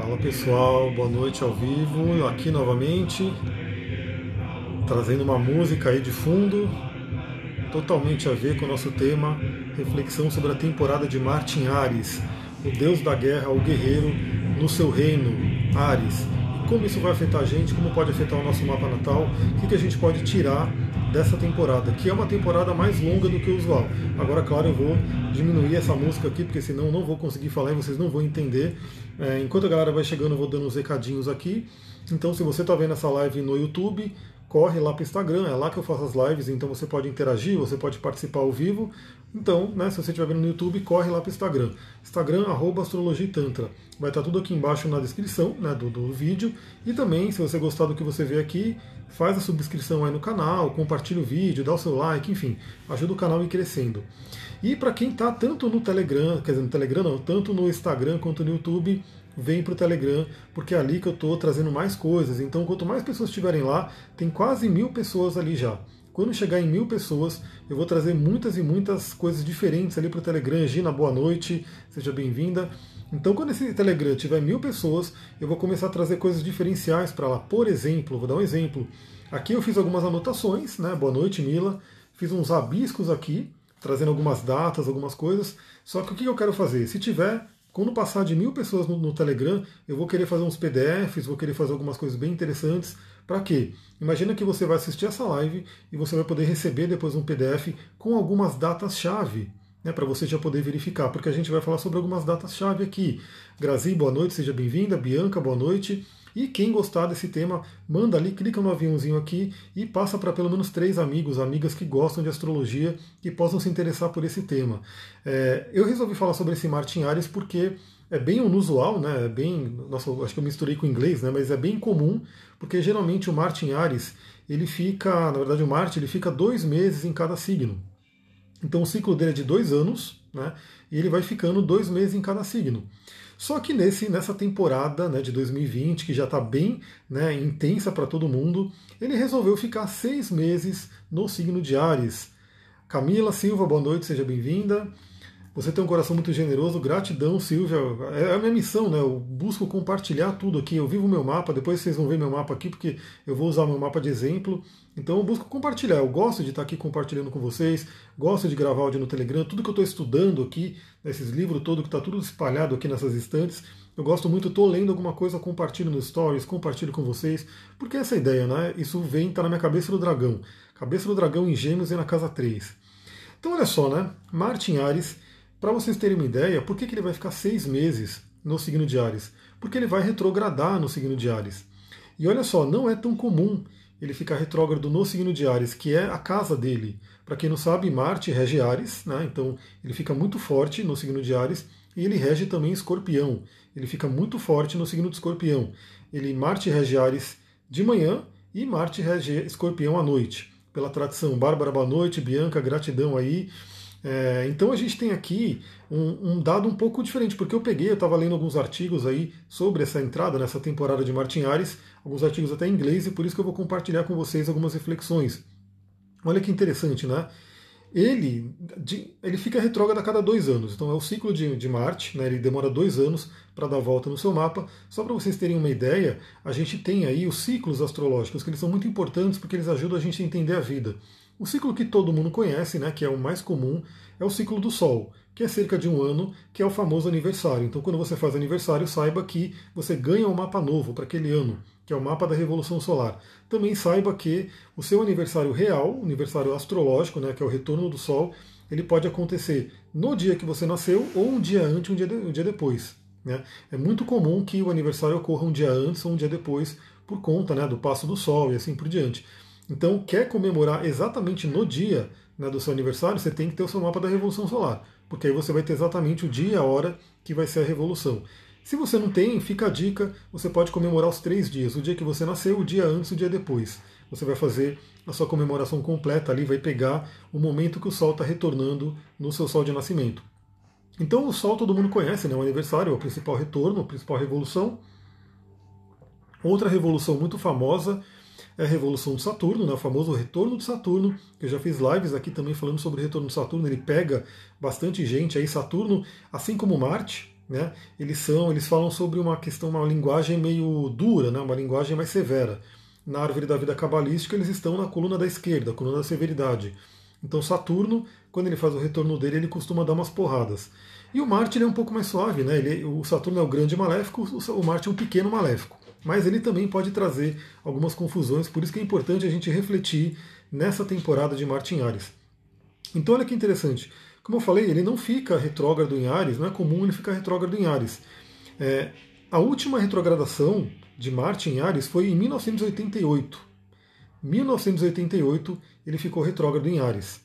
Fala pessoal, boa noite ao vivo, aqui novamente, trazendo uma música aí de fundo, totalmente a ver com o nosso tema, reflexão sobre a temporada de Martin Ares, o deus da guerra, o guerreiro no seu reino, Ares. E como isso vai afetar a gente, como pode afetar o nosso mapa natal, o que a gente pode tirar dessa temporada, que é uma temporada mais longa do que o usual. Agora, claro, eu vou diminuir essa música aqui, porque senão não vou conseguir falar e vocês não vão entender. É, enquanto a galera vai chegando, eu vou dando uns recadinhos aqui. Então, se você está vendo essa live no YouTube, corre lá para o Instagram, é lá que eu faço as lives, então você pode interagir, você pode participar ao vivo. Então, né, se você estiver vendo no YouTube, corre lá para o Instagram. Instagram, arroba Astrologia e Tantra. Vai estar tá tudo aqui embaixo na descrição né, do, do vídeo. E também, se você gostar do que você vê aqui, faz a subscrição aí no canal, compartilha o vídeo, dá o seu like, enfim, ajuda o canal a ir crescendo. E para quem está tanto no Telegram, quer dizer, no Telegram não, tanto no Instagram quanto no YouTube, vem para o Telegram, porque é ali que eu estou trazendo mais coisas. Então, quanto mais pessoas estiverem lá, tem quase mil pessoas ali já. Quando chegar em mil pessoas, eu vou trazer muitas e muitas coisas diferentes ali para o Telegram. Gina, boa noite, seja bem-vinda. Então, quando esse Telegram tiver mil pessoas, eu vou começar a trazer coisas diferenciais para lá. Por exemplo, vou dar um exemplo. Aqui eu fiz algumas anotações, né? Boa noite, Mila. Fiz uns rabiscos aqui, trazendo algumas datas, algumas coisas. Só que o que eu quero fazer? Se tiver quando passar de mil pessoas no, no, Telegram, eu vou querer fazer uns PDFs, vou querer fazer algumas coisas bem interessantes. Para quê? Imagina que você vai assistir essa live e você vai poder receber depois um PDF com algumas datas-chave, né, para você já poder verificar, porque a gente vai falar sobre algumas datas-chave aqui. Grazi, boa noite, seja bem-vinda. Bianca, boa noite. E quem gostar desse tema, manda ali, clica no aviãozinho aqui e passa para pelo menos três amigos, amigas que gostam de astrologia e possam se interessar por esse tema. É, eu resolvi falar sobre esse Martin Ares porque é bem inusual, né? É bem, nossa, acho que eu misturei com inglês, né? Mas é bem comum, porque geralmente o Martin Ares ele fica, na verdade o Marte ele fica dois meses em cada signo. Então o ciclo dele é de dois anos, né? E ele vai ficando dois meses em cada signo. Só que nesse, nessa temporada né, de 2020, que já está bem né, intensa para todo mundo, ele resolveu ficar seis meses no signo de Ares. Camila Silva, boa noite, seja bem-vinda. Você tem um coração muito generoso, gratidão, Silvia. É a minha missão, né? Eu busco compartilhar tudo aqui. Eu vivo meu mapa, depois vocês vão ver meu mapa aqui, porque eu vou usar meu mapa de exemplo. Então eu busco compartilhar. Eu gosto de estar aqui compartilhando com vocês, gosto de gravar áudio no Telegram, tudo que eu estou estudando aqui, nesses livros todo que está tudo espalhado aqui nessas estantes. Eu gosto muito, estou lendo alguma coisa, compartilho nos stories, compartilho com vocês, porque essa ideia, né? Isso vem, está na minha cabeça do dragão. Cabeça do dragão em gêmeos e na casa 3. Então olha só, né? Martin Ares para vocês terem uma ideia, por que, que ele vai ficar seis meses no signo de Ares? Porque ele vai retrogradar no signo de Ares. E olha só, não é tão comum ele ficar retrógrado no signo de Ares, que é a casa dele. Para quem não sabe, Marte rege Ares, né? então ele fica muito forte no signo de Ares e ele rege também Escorpião. Ele fica muito forte no signo de Escorpião. Ele Marte rege Ares de manhã e Marte rege Escorpião à noite. Pela tradição, Bárbara, boa noite, Bianca, gratidão aí. É, então a gente tem aqui um, um, dado um pouco diferente, porque eu peguei, eu estava lendo alguns artigos aí sobre essa entrada nessa temporada de Martin Ares, alguns artigos até em inglês, e por isso que eu vou compartilhar com vocês algumas reflexões. Olha que interessante, né? Ele, de, ele fica retrógrado a cada dois anos, então é o ciclo de, de Marte, né? ele demora dois anos para dar volta no seu mapa. Só para vocês terem uma ideia, a gente tem aí os ciclos astrológicos, que eles são muito importantes porque eles ajudam a gente a entender a vida. O ciclo que todo mundo conhece, né, que é o mais comum, é o ciclo do Sol, que é cerca de um ano, que é o famoso aniversário. Então, quando você faz aniversário, saiba que você ganha um mapa novo para aquele ano, que é o mapa da Revolução Solar. Também saiba que o seu aniversário real, o aniversário astrológico, né, que é o retorno do Sol, ele pode acontecer no dia que você nasceu ou um dia antes, um dia, de, um dia depois. Né? É muito comum que o aniversário ocorra um dia antes ou um dia depois, por conta né, do passo do Sol e assim por diante. Então, quer comemorar exatamente no dia né, do seu aniversário, você tem que ter o seu mapa da Revolução Solar, porque aí você vai ter exatamente o dia e a hora que vai ser a Revolução. Se você não tem, fica a dica, você pode comemorar os três dias, o dia que você nasceu, o dia antes e o dia depois. Você vai fazer a sua comemoração completa ali, vai pegar o momento que o Sol está retornando no seu Sol de nascimento. Então o Sol todo mundo conhece, né? O aniversário é o principal retorno, a principal revolução. Outra revolução muito famosa é a revolução de Saturno, né, o famoso retorno de Saturno, que eu já fiz lives aqui também falando sobre o retorno de Saturno, ele pega bastante gente aí, Saturno, assim como Marte, né, eles são, eles falam sobre uma questão, uma linguagem meio dura, né, uma linguagem mais severa. Na árvore da vida cabalística, eles estão na coluna da esquerda, coluna da severidade. Então Saturno, quando ele faz o retorno dele, ele costuma dar umas porradas. E o Marte ele é um pouco mais suave, né? Ele, o Saturno é o grande maléfico, o Marte é um pequeno maléfico. Mas ele também pode trazer algumas confusões, por isso que é importante a gente refletir nessa temporada de Marte em Ares. Então olha que interessante. Como eu falei, ele não fica retrógrado em Ares, não é comum ele ficar retrógrado em Ares. É, a última retrogradação de Marte em Ares foi em 1988. 1988 ele ficou retrógrado em Ares.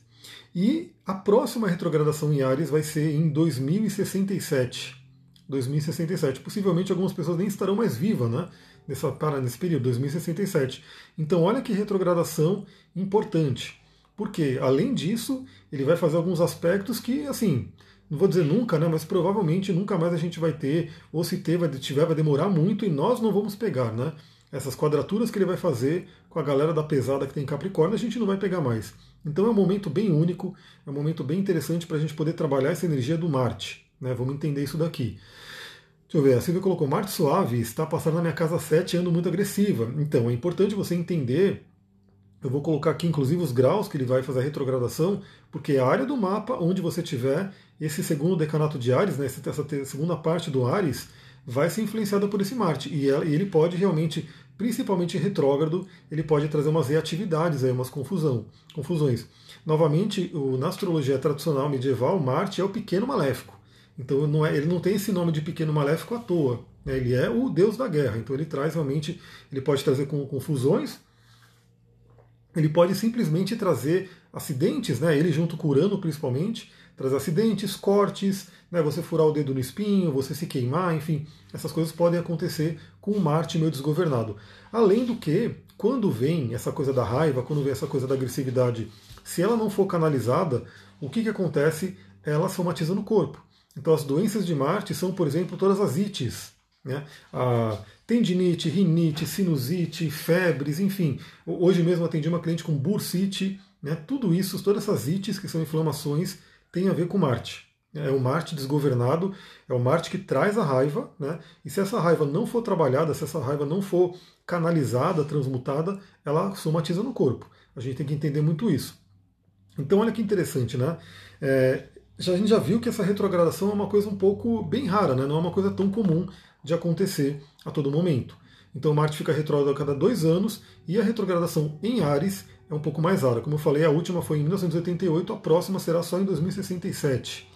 E a próxima retrogradação em Ares vai ser em 2067. 2067. Possivelmente algumas pessoas nem estarão mais vivas, né? Nessa, para, nesse período, 2067. Então, olha que retrogradação importante. Porque, além disso, ele vai fazer alguns aspectos que, assim, não vou dizer nunca, né, mas provavelmente nunca mais a gente vai ter, ou se ter, vai, tiver, vai demorar muito e nós não vamos pegar, né? Essas quadraturas que ele vai fazer com a galera da pesada que tem Capricórnio, a gente não vai pegar mais. Então é um momento bem único, é um momento bem interessante para a gente poder trabalhar essa energia do Marte. Né? Vamos entender isso daqui. Deixa eu ver, a Silvia colocou, Marte suave está passando na minha casa 7 ando muito agressiva. Então, é importante você entender eu vou colocar aqui, inclusive, os graus que ele vai fazer a retrogradação, porque a área do mapa onde você tiver esse segundo decanato de Ares, né, essa segunda parte do Ares, vai ser influenciada por esse Marte. E ele pode realmente, principalmente retrógrado, ele pode trazer umas reatividades, aí, umas confusão, confusões. Novamente, na astrologia tradicional medieval, Marte é o pequeno maléfico. Então não é, ele não tem esse nome de pequeno maléfico à toa. Né, ele é o deus da guerra. Então ele traz realmente, ele pode trazer confusões, ele pode simplesmente trazer acidentes, né? ele junto com principalmente, traz acidentes, cortes, né? você furar o dedo no espinho, você se queimar, enfim, essas coisas podem acontecer com o Marte meio desgovernado. Além do que, quando vem essa coisa da raiva, quando vem essa coisa da agressividade, se ela não for canalizada, o que, que acontece? Ela somatiza no corpo. Então as doenças de Marte são, por exemplo, todas as ites, né? A tendinite, rinite, sinusite, febres, enfim. Hoje mesmo atendi uma cliente com bursite, né? tudo isso, todas essas ites que são inflamações, tem a ver com Marte. É o Marte desgovernado, é o Marte que traz a raiva, né? e se essa raiva não for trabalhada, se essa raiva não for canalizada, transmutada, ela somatiza no corpo. A gente tem que entender muito isso. Então, olha que interessante, né? É, já, a gente já viu que essa retrogradação é uma coisa um pouco bem rara, né? não é uma coisa tão comum de acontecer a todo momento. Então Marte fica retrógrado a cada dois anos e a retrogradação em Ares é um pouco mais rara. Como eu falei, a última foi em 1988, a próxima será só em 2067.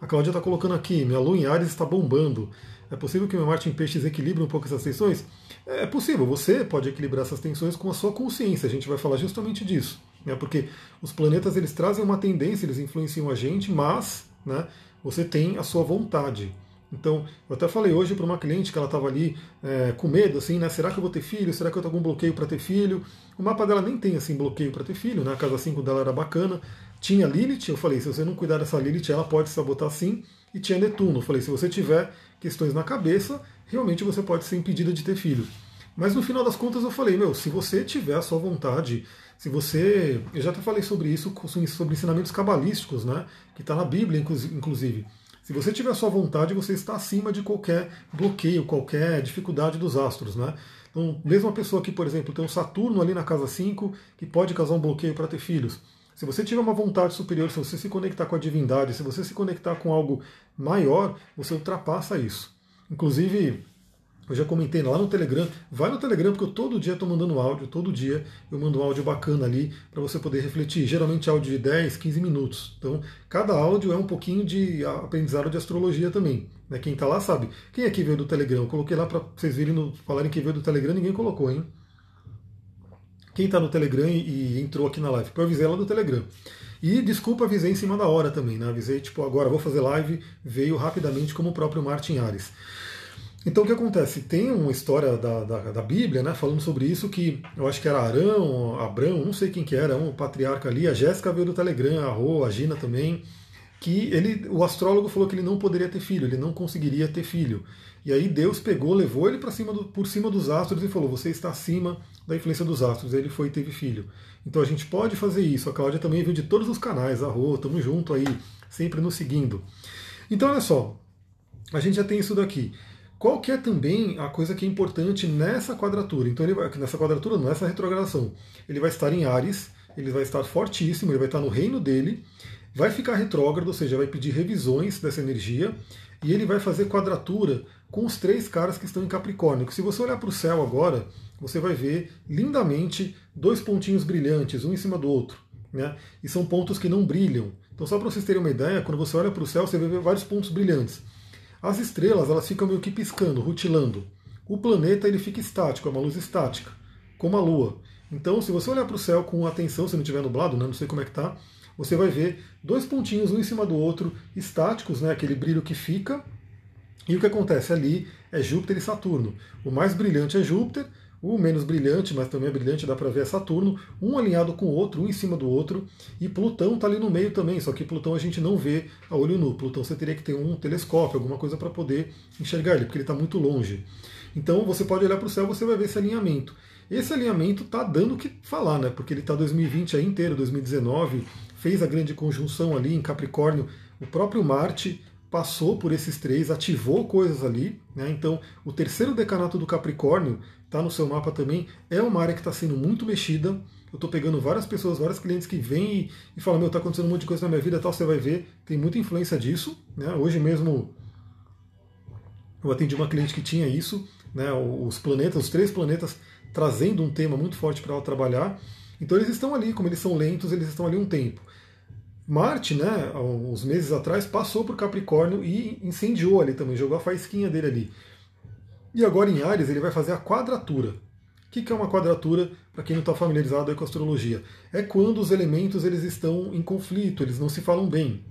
A Cláudia está colocando aqui, minha lua em Ares está bombando. É possível que meu Marte em Peixes equilibre um pouco essas tensões? É possível, você pode equilibrar essas tensões com a sua consciência, a gente vai falar justamente disso. Né? Porque os planetas eles trazem uma tendência, eles influenciam a gente, mas né, você tem a sua vontade. Então, eu até falei hoje para uma cliente que ela estava ali é, com medo, assim, né? Será que eu vou ter filho? Será que eu tenho algum bloqueio para ter filho? O mapa dela nem tem, assim, bloqueio para ter filho, né? A casa 5 dela era bacana. Tinha Lilith, eu falei, se você não cuidar dessa Lilith, ela pode sabotar sim. E tinha Netuno, eu falei, se você tiver questões na cabeça, realmente você pode ser impedida de ter filho. Mas no final das contas eu falei, meu, se você tiver a sua vontade, se você. Eu já até falei sobre isso, sobre ensinamentos cabalísticos, né? Que está na Bíblia, inclusive. Se você tiver a sua vontade, você está acima de qualquer bloqueio, qualquer dificuldade dos astros, né? Então, mesmo uma pessoa que, por exemplo, tem um Saturno ali na casa 5, que pode causar um bloqueio para ter filhos. Se você tiver uma vontade superior, se você se conectar com a divindade, se você se conectar com algo maior, você ultrapassa isso. Inclusive, eu já comentei lá no Telegram. Vai no Telegram, porque eu todo dia estou mandando áudio, todo dia eu mando um áudio bacana ali para você poder refletir. Geralmente áudio de 10, 15 minutos. Então, cada áudio é um pouquinho de aprendizado de astrologia também. Né? Quem está lá sabe. Quem aqui veio do Telegram? Eu coloquei lá para vocês virem no, falarem que veio do Telegram, ninguém colocou, hein? Quem está no Telegram e, e, entrou aqui na live? Eu avisei ela do Telegram. E desculpa, avisei em cima da hora também, né? Avisei, tipo, agora vou fazer live, veio rapidamente como o próprio Martin Ares. Então o que acontece? Tem uma história da, da, da, Bíblia, né, falando sobre isso, que eu acho que era Arão, Abrão, não sei quem que era, um patriarca ali, a Jéssica veio do Telegram, a Rô, a Gina também, que ele, o astrólogo falou que ele não poderia ter filho, ele não conseguiria ter filho. E aí Deus pegou, levou ele para cima do, por cima dos astros e falou: você está acima da influência dos astros. Ele foi e teve filho. Então a gente pode fazer isso. A Cláudia também veio de todos os canais, a Rô, estamos junto aí, sempre nos seguindo. Então olha só, a gente já tem isso daqui. Qual que é também a coisa que é importante nessa quadratura? Então, ele vai, nessa quadratura, nessa retrogradação, ele vai estar em Ares, ele vai estar fortíssimo, ele vai estar no reino dele, vai ficar retrógrado, ou seja, vai pedir revisões dessa energia, e ele vai fazer quadratura com os três caras que estão em Capricórnio. se você olhar para o céu agora, você vai ver lindamente dois pontinhos brilhantes, um em cima do outro. Né? E são pontos que não brilham. Então, só para vocês terem uma ideia, quando você olha para o céu, você ver vários pontos brilhantes. As estrelas elas ficam meio que piscando, rutilando. O planeta ele fica estático, é uma luz estática, como a Lua. Então, se você olhar para o céu com atenção, se não estiver nublado, né, não sei como é que está, você vai ver dois pontinhos um em cima do outro, estáticos, né, aquele brilho que fica. E o que acontece ali é Júpiter e Saturno. O mais brilhante é Júpiter, o menos brilhante, mas também é brilhante, dá para ver é Saturno, um alinhado com o outro, um em cima do outro, e Plutão está ali no meio também, só que Plutão a gente não vê a olho nu. Plutão você teria que ter um telescópio, alguma coisa para poder enxergar ele, porque ele está muito longe. Então você pode olhar para o céu, você vai ver esse alinhamento. Esse alinhamento está dando o que falar, né? Porque ele está 2020 aí inteiro, 2019, fez a grande conjunção ali em Capricórnio, o próprio Marte passou por esses três, ativou coisas ali. Né? Então, o terceiro decanato do Capricórnio está no seu mapa também. É uma área que está sendo muito mexida. Eu estou pegando várias pessoas, vários clientes que vêm e, e falam: Meu, está acontecendo um monte de coisa na minha vida, tal. Você vai ver, tem muita influência disso. Né? Hoje mesmo eu atendi uma cliente que tinha isso, né? os planetas, os três planetas, trazendo um tema muito forte para ela trabalhar. Então, eles estão ali, como eles são lentos, eles estão ali um tempo. Marte, né, uns meses atrás, passou por Capricórnio e incendiou ali também, jogou a faísquinha dele ali. E agora em Ares ele vai fazer a quadratura. O que é uma quadratura, para quem não está familiarizado com astrologia? É quando os elementos eles estão em conflito, eles não se falam bem.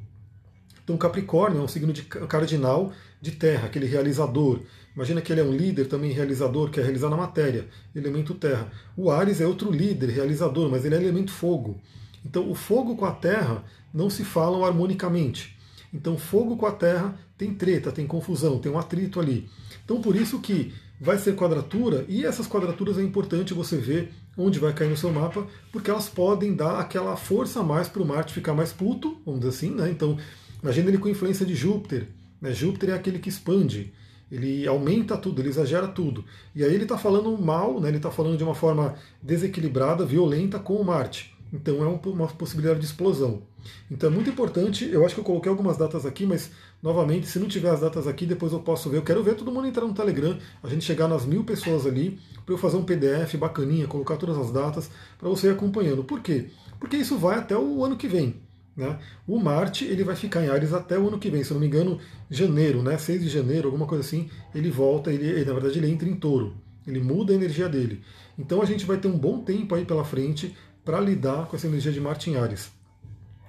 Então Capricórnio é um signo de cardinal de terra, aquele realizador. Imagina que ele é um líder também realizador, que é realizar na matéria, elemento terra. O Ares é outro líder, realizador, mas ele é elemento fogo. Então o fogo com a terra não se falam harmonicamente. Então fogo com a terra tem treta, tem confusão, tem um atrito ali. Então por isso que vai ser quadratura, e essas quadraturas é importante você ver onde vai cair no seu mapa, porque elas podem dar aquela força a mais para o Marte ficar mais puto, vamos dizer assim, né? Então, imagina ele com influência de Júpiter. Né? Júpiter é aquele que expande, ele aumenta tudo, ele exagera tudo. E aí ele está falando mal, né? ele está falando de uma forma desequilibrada, violenta com o Marte. Então é uma possibilidade de explosão. Então é muito importante, eu acho que eu coloquei algumas datas aqui, mas novamente, se não tiver as datas aqui, depois eu posso ver. Eu quero ver todo mundo entrar no Telegram, a gente chegar nas mil pessoas ali, para eu fazer um PDF bacaninha, colocar todas as datas, para você ir acompanhando. Por quê? Porque isso vai até o ano que vem. Né? O Marte ele vai ficar em Ares até o ano que vem, se não me engano, janeiro, né? 6 de janeiro, alguma coisa assim, ele volta, ele, ele, na verdade ele entra em touro, ele muda a energia dele. Então a gente vai ter um bom tempo aí pela frente para lidar com essa energia de Marte em Ares.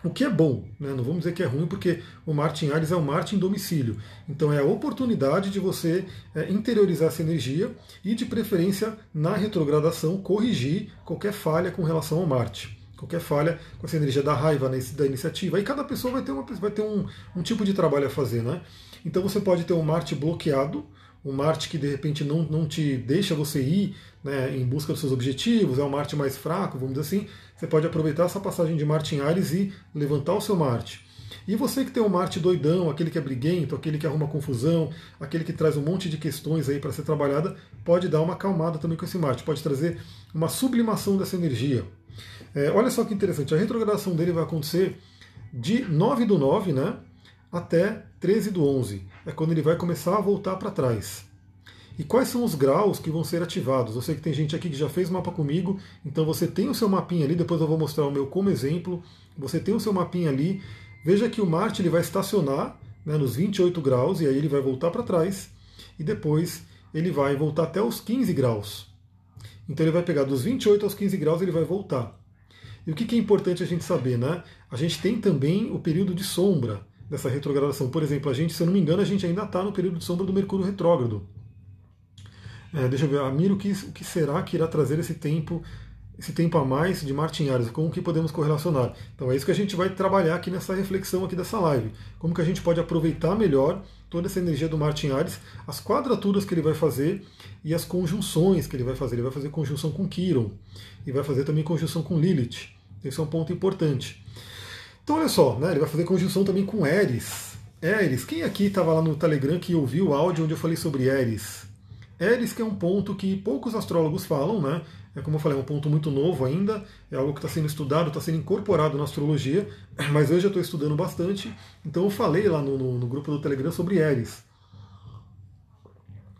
O que é bom, né? não vamos dizer que é ruim, porque o Marte em Ares é o Marte em domicílio. Então é a oportunidade de você é, interiorizar essa energia e, de preferência, na retrogradação, corrigir qualquer falha com relação ao Marte. Qualquer falha com essa energia da raiva, da iniciativa. E cada pessoa vai ter, uma, vai ter um, um tipo de trabalho a fazer. Né? Então você pode ter um Marte bloqueado, um Marte que de repente não, não te deixa você ir né, em busca dos seus objetivos, é um Marte mais fraco, vamos dizer assim, você pode aproveitar essa passagem de Marte em Ares e levantar o seu Marte. E você que tem um Marte doidão, aquele que é briguento, aquele que arruma confusão, aquele que traz um monte de questões aí para ser trabalhada, pode dar uma acalmada também com esse Marte, pode trazer uma sublimação dessa energia. É, olha só que interessante, a retrogradação dele vai acontecer de 9 do 9 né, até 13 do 11 é quando ele vai começar a voltar para trás. E quais são os graus que vão ser ativados? Eu sei que tem gente aqui que já fez mapa comigo, então você tem o seu mapinha ali, depois eu vou mostrar o meu como exemplo. Você tem o seu mapinha ali. Veja que o Marte ele vai estacionar né, nos 28 graus e aí ele vai voltar para trás e depois ele vai voltar até os 15 graus. Então ele vai pegar dos 28 aos 15 graus ele vai voltar. E o que é importante a gente saber, né? A gente tem também o período de sombra dessa retrogradação. Por exemplo, a gente, se eu não me engano, a gente ainda está no período de sombra do Mercúrio retrógrado. É, deixa eu ver, Amir, o que, o que será que irá trazer esse tempo, esse tempo a mais de Marte em Ares? Com o que podemos correlacionar? Então é isso que a gente vai trabalhar aqui nessa reflexão aqui dessa live. Como que a gente pode aproveitar melhor toda essa energia do Marte em Ares, as quadraturas que ele vai fazer e as conjunções que ele vai fazer. Ele vai fazer conjunção com Quiron e vai fazer também conjunção com Lilith. Esse é um ponto importante. Então olha só, né, ele vai fazer conjunção também com Eris. Eris, quem aqui estava lá no Telegram que ouviu o áudio onde eu falei sobre Eris? Eris que é um ponto que poucos astrólogos falam, né? É como eu falei, é um ponto muito novo ainda, é algo que está sendo estudado, está sendo incorporado na astrologia, mas eu estou estudando bastante, então eu falei lá no, no, no grupo do Telegram sobre Eris.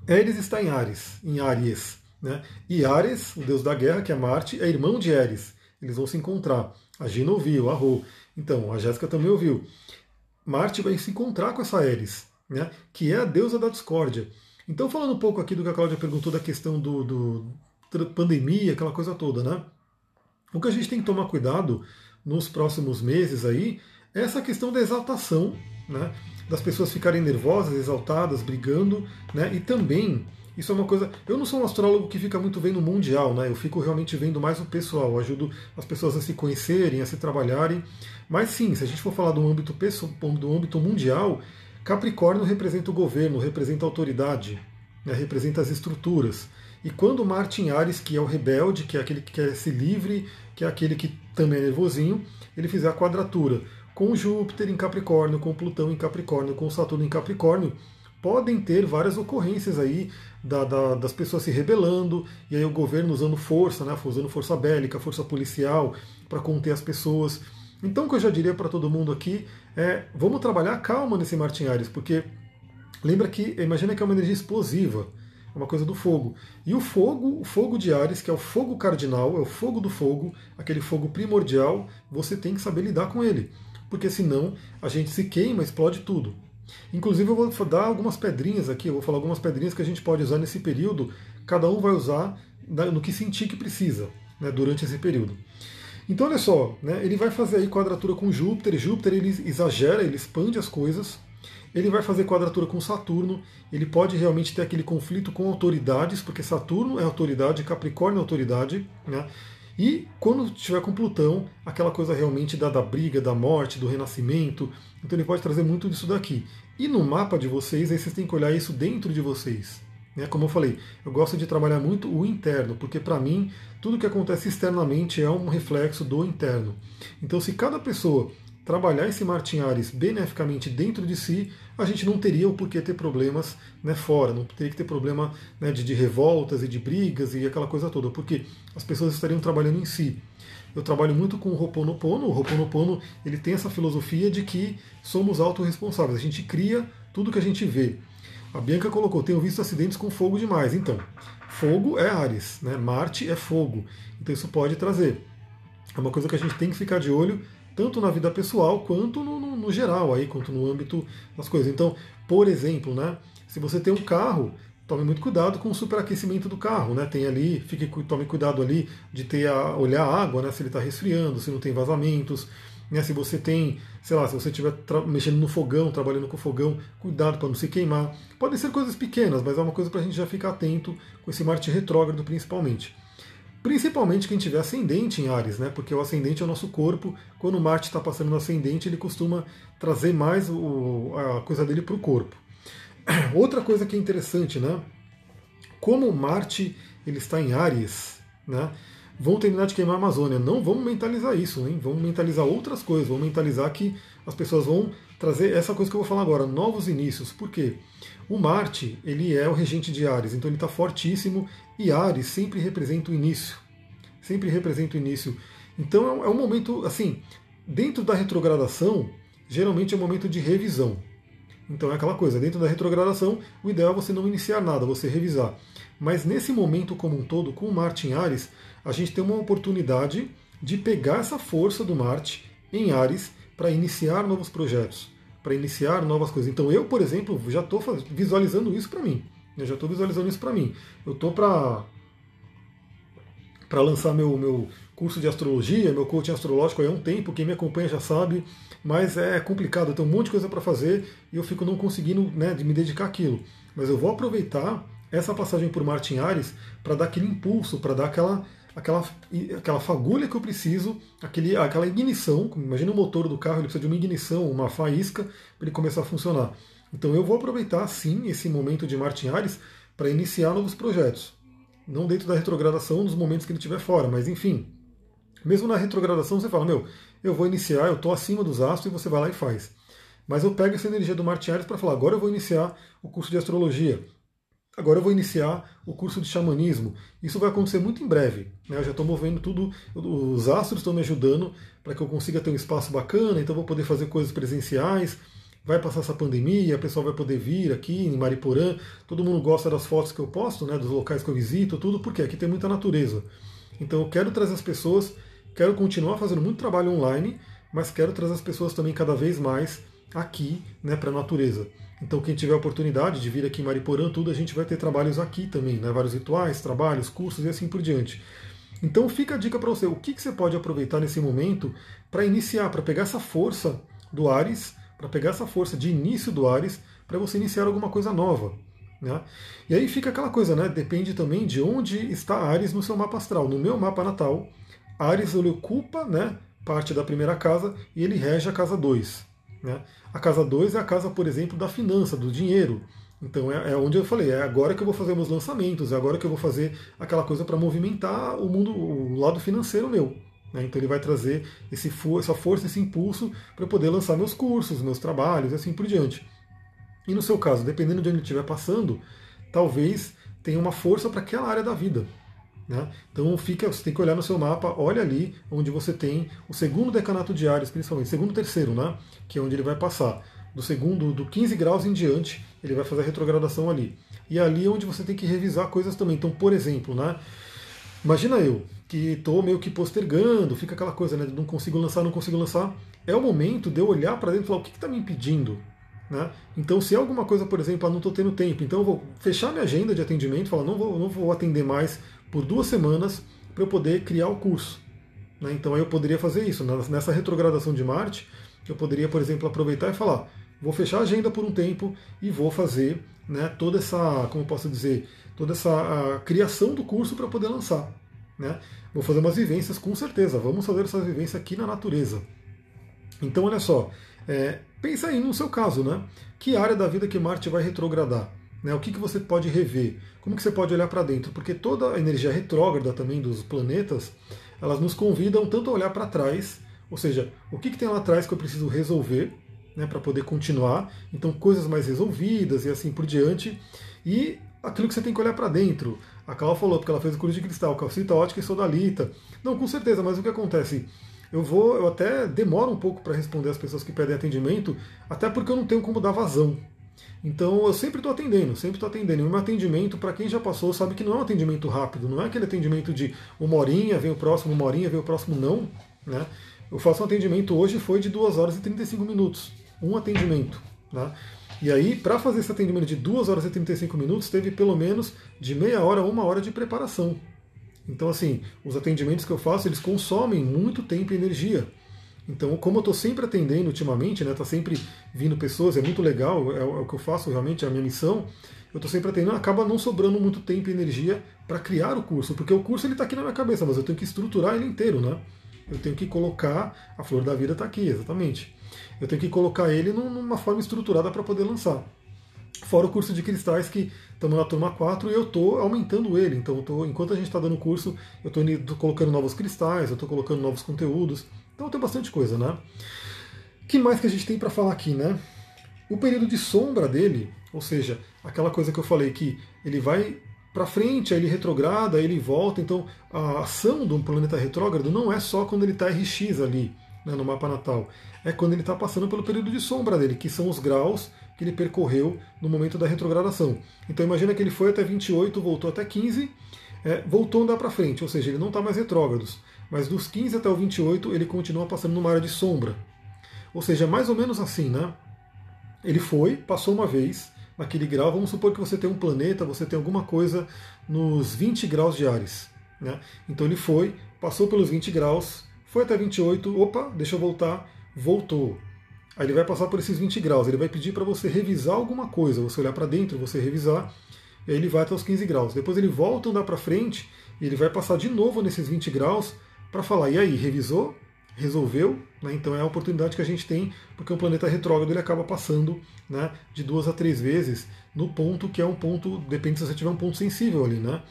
Eris está em Ares, em Aries. Né? E Ares, o deus da guerra, que é Marte, é irmão de Eris. Eles vão se encontrar. A Gina ouviu, a Rô. Então, a Jéssica também ouviu. Marte vai se encontrar com essa Eris, né? que é a deusa da discórdia. Então, falando um pouco aqui do que a Cláudia perguntou da questão do, do pandemia, aquela coisa toda, né? O que a gente tem que tomar cuidado nos próximos meses aí é essa questão da exaltação, né? Das pessoas ficarem nervosas, exaltadas, brigando, né? E também isso é uma coisa. Eu não sou um astrólogo que fica muito vendo o mundial, né? Eu fico realmente vendo mais o pessoal, eu ajudo as pessoas a se conhecerem, a se trabalharem. Mas sim, se a gente for falar do âmbito, do âmbito mundial, Capricórnio representa o governo, representa a autoridade, né? representa as estruturas. E quando Marte em Ares, que é o rebelde, que é aquele que quer ser livre, que é aquele que também é nervosinho, ele fizer a quadratura com Júpiter em Capricórnio, com Plutão em Capricórnio, com Saturno em Capricórnio, podem ter várias ocorrências aí da, da, das pessoas se rebelando, e aí o governo usando força, né, usando força bélica, força policial para conter as pessoas. Então o que eu já diria para todo mundo aqui é vamos trabalhar calma nesse Martin Ares, porque lembra que, imagina que é uma energia explosiva, é uma coisa do fogo. E o fogo, o fogo de Ares, que é o fogo cardinal, é o fogo do fogo, aquele fogo primordial, você tem que saber lidar com ele. Porque senão a gente se queima, explode tudo. Inclusive, eu vou dar algumas pedrinhas aqui, eu vou falar algumas pedrinhas que a gente pode usar nesse período. Cada um vai usar no que sentir que precisa né, durante esse período. Então, olha só, né, ele vai fazer aí quadratura com Júpiter, Júpiter ele exagera, ele expande as coisas. Ele vai fazer quadratura com Saturno, ele pode realmente ter aquele conflito com autoridades, porque Saturno é autoridade, Capricórnio é autoridade, né? E quando estiver com Plutão, aquela coisa realmente da, da briga, da morte, do renascimento, então ele pode trazer muito disso daqui. E no mapa de vocês, aí vocês têm que olhar isso dentro de vocês. Né? Como eu falei, eu gosto de trabalhar muito o interno, porque para mim, tudo que acontece externamente é um reflexo do interno. Então, se cada pessoa trabalhar esse Martin Ares beneficamente dentro de si, a gente não teria o porquê ter problemas né, fora, não teria que ter problema né, de, de, revoltas e de brigas e aquela coisa toda, porque as pessoas estariam trabalhando em si. Eu trabalho muito com o Ho'oponopono, o Ho'oponopono ele tem essa filosofia de que somos autorresponsáveis, a gente cria tudo que a gente vê. A Bianca colocou, tenho visto acidentes com fogo demais. Então, fogo é Ares, né? Marte é fogo. Então isso pode trazer. É uma coisa que a gente tem que ficar de olho tanto na vida pessoal quanto no, no, no, geral, aí, quanto no âmbito das coisas. Então, por exemplo, né, se você tem um carro, tome muito cuidado com o superaquecimento do carro, né? Tem ali, fique, tome cuidado ali de ter a, olhar a água, né? Se ele está resfriando, se não tem vazamentos. Né, se você tem, sei lá, se você estiver mexendo no fogão, trabalhando com fogão, cuidado para não se queimar. Podem ser coisas pequenas, mas é uma coisa para a gente já ficar atento com esse Marte retrógrado principalmente. Principalmente quem tiver ascendente em Ares, né? Porque o ascendente é o nosso corpo. Quando Marte está passando no ascendente, ele costuma trazer mais o, a coisa dele para o corpo. Outra coisa que é interessante, né? Como Marte ele está em Ares, né? Vão terminar de queimar a Amazônia. Não vamos mentalizar isso, hein? Vamos mentalizar outras coisas. Vamos mentalizar que as pessoas vão trazer essa coisa que eu vou falar agora, novos inícios. Por quê? O Marte, ele é o regente de Ares, então ele está fortíssimo e Ares sempre representa o início. Sempre representa o início. Então é um momento, assim, dentro da retrogradação, geralmente é um momento de revisão. Então é aquela coisa, dentro da retrogradação, o ideal é você não iniciar nada, você revisar. Mas nesse momento como um todo, com o Marte em Ares, a gente tem uma oportunidade de pegar essa força do Marte em Ares para iniciar novos projetos para iniciar novas coisas. Então eu, por exemplo, já estou visualizando isso para mim. Eu já estou visualizando isso para mim. Eu estou para para lançar meu, meu curso de astrologia, meu coaching astrológico há um tempo, quem me acompanha já sabe, mas é complicado, eu tenho um monte de coisa para fazer e eu fico não conseguindo né, de me dedicar àquilo. Mas eu vou aproveitar essa passagem por Marte em Ares para dar aquele impulso, para dar aquela aquela, aquela fagulha que eu preciso, aquele, aquela ignição. Imagina o motor do carro, ele precisa de uma ignição, uma faísca para ele começar a funcionar. Então eu vou aproveitar sim esse momento de Martin Ares para iniciar novos projetos. Não dentro da retrogradação, nos momentos que ele estiver fora, mas enfim. Mesmo na retrogradação você fala, meu, eu vou iniciar, eu estou acima dos astros e você vai lá e faz. Mas eu pego essa energia do Marte Ares para falar, agora eu vou iniciar o curso de astrologia. Agora eu vou iniciar o curso de xamanismo. Isso vai acontecer muito em breve. Né? Eu já estou movendo tudo, os astros estão me ajudando para que eu consiga ter um espaço bacana, então vou poder fazer coisas presenciais. Vai passar essa pandemia, o pessoal vai poder vir aqui em Mariporã. Todo mundo gosta das fotos que eu posto, né, dos locais que eu visito, tudo, porque aqui tem muita natureza. Então eu quero trazer as pessoas, quero continuar fazendo muito trabalho online, mas quero trazer as pessoas também cada vez mais aqui né, para a natureza. Então, quem tiver a oportunidade de vir aqui em Mariporã, tudo, a gente vai ter trabalhos aqui também, né? vários rituais, trabalhos, cursos e assim por diante. Então, fica a dica para você: o que, que você pode aproveitar nesse momento para iniciar, para pegar essa força do Ares, para pegar essa força de início do Ares, para você iniciar alguma coisa nova. Né? E aí fica aquela coisa, né? Depende também de onde está Ares no seu mapa astral. No meu mapa natal, Ares ele ocupa né, parte da primeira casa e ele rege a casa 2. Né? A casa 2 é a casa, por exemplo, da finança, do dinheiro. Então é, é, onde eu falei, é agora que eu vou fazer meus lançamentos, é agora que eu vou fazer aquela coisa para movimentar o mundo, o lado financeiro meu. Né? Então ele vai trazer esse, essa força, esse impulso para poder lançar meus cursos, meus trabalhos e assim por diante. E no seu caso, dependendo de onde ele estiver passando, talvez tenha uma força para aquela área da vida. Né? Então fica, você tem que olhar no seu mapa, olha ali onde você tem o segundo decanato de Ares, principalmente, segundo terceiro, né? que é onde ele vai passar. Do segundo, do 15 graus em diante, ele vai fazer a retrogradação ali. E ali é onde você tem que revisar coisas também. Então, por exemplo, né? Imagina eu, que estou meio que postergando, fica aquela coisa, né? Não consigo lançar, não consigo lançar. É o momento de eu olhar para dentro e falar o que está me impedindo. Né? Então, se é alguma coisa, por exemplo, ah, não estou tendo tempo, então eu vou fechar minha agenda de atendimento, falar não vou, não vou atender mais por duas semanas para eu poder criar o curso. Né? Então aí eu poderia fazer isso. Nessa retrogradação de Marte, eu poderia, por exemplo, aproveitar e falar: vou fechar a agenda por um tempo e vou fazer né, toda essa, como posso dizer, toda essa criação do curso para poder lançar. Né? Vou fazer umas vivências com certeza. Vamos fazer essas vivências aqui na natureza. Então, olha só, é, pensa aí no seu caso, né? Que área da vida que Marte vai retrogradar? Né? O que, que você pode rever? Como que você pode olhar para dentro? Porque toda a energia retrógrada também dos planetas, elas nos convidam tanto a olhar para trás, ou seja, o que, que tem lá atrás que eu preciso resolver né, para poder continuar, então coisas mais resolvidas e assim por diante, e aquilo que você tem que olhar para dentro. A Carla falou, porque ela fez o curso de cristal, calcita, ótica e sodalita. Não, com certeza, mas o que acontece? Eu vou, eu até demoro um pouco para responder as pessoas que pedem atendimento, até porque eu não tenho como dar vazão. Então eu sempre estou atendendo, sempre estou atendendo. E o meu atendimento, para quem já passou, sabe que não é um atendimento rápido, não é aquele atendimento de uma horinha, vem o próximo, uma horinha, vem o próximo, não. Né? Eu faço um atendimento hoje, foi de 2 horas e 35 minutos. Um atendimento. Né? E aí, para fazer esse atendimento de 2 horas e 35 minutos, teve pelo menos de meia hora a uma hora de preparação. Então, assim, os atendimentos que eu faço, eles consomem muito tempo e energia. Então, como eu estou sempre atendendo ultimamente, né, tá sempre vindo pessoas, é muito legal, é, é o que eu faço realmente, é a minha missão. Eu estou sempre atendendo, acaba não sobrando muito tempo e energia para criar o curso, porque o curso ele está aqui na minha cabeça, mas eu tenho que estruturar ele inteiro, né? Eu tenho que colocar a flor da vida está aqui, exatamente. Eu tenho que colocar ele numa forma estruturada para poder lançar. Fora o curso de cristais que estamos na turma 4 e eu estou aumentando ele. Então, tô, enquanto a gente está dando curso, eu estou colocando novos cristais, eu estou colocando novos conteúdos. Então tem bastante coisa, né? O que mais que a gente tem para falar aqui, né? O período de sombra dele, ou seja, aquela coisa que eu falei que ele vai para frente, aí ele retrograda, aí ele volta. Então a ação de um planeta retrógrado não é só quando ele está RX ali né, no mapa natal, é quando ele está passando pelo período de sombra dele, que são os graus que ele percorreu no momento da retrogradação. Então imagina que ele foi até 28, voltou até 15, é, voltou a andar para frente, ou seja, ele não está mais retrógrados mas dos 15 até o 28 ele continua passando numa área de sombra. Ou seja, mais ou menos assim, né? Ele foi, passou uma vez naquele grau, vamos supor que você tem um planeta, você tem alguma coisa nos 20 graus de Ares. Né? Então ele foi, passou pelos 20 graus, foi até 28, opa, deixa eu voltar, voltou. Aí ele vai passar por esses 20 graus, ele vai pedir para você revisar alguma coisa, você olhar para dentro, você revisar, e aí ele vai até os 15 graus. Depois ele volta a andar para frente, e ele vai passar de novo nesses 20 graus, para falar, e aí, revisou? Resolveu? Né? Então é a oportunidade que a gente tem, porque o planeta retrógrado ele acaba passando né, de duas a três vezes no ponto que é um ponto, depende se você tiver um ponto sensível ali. Né?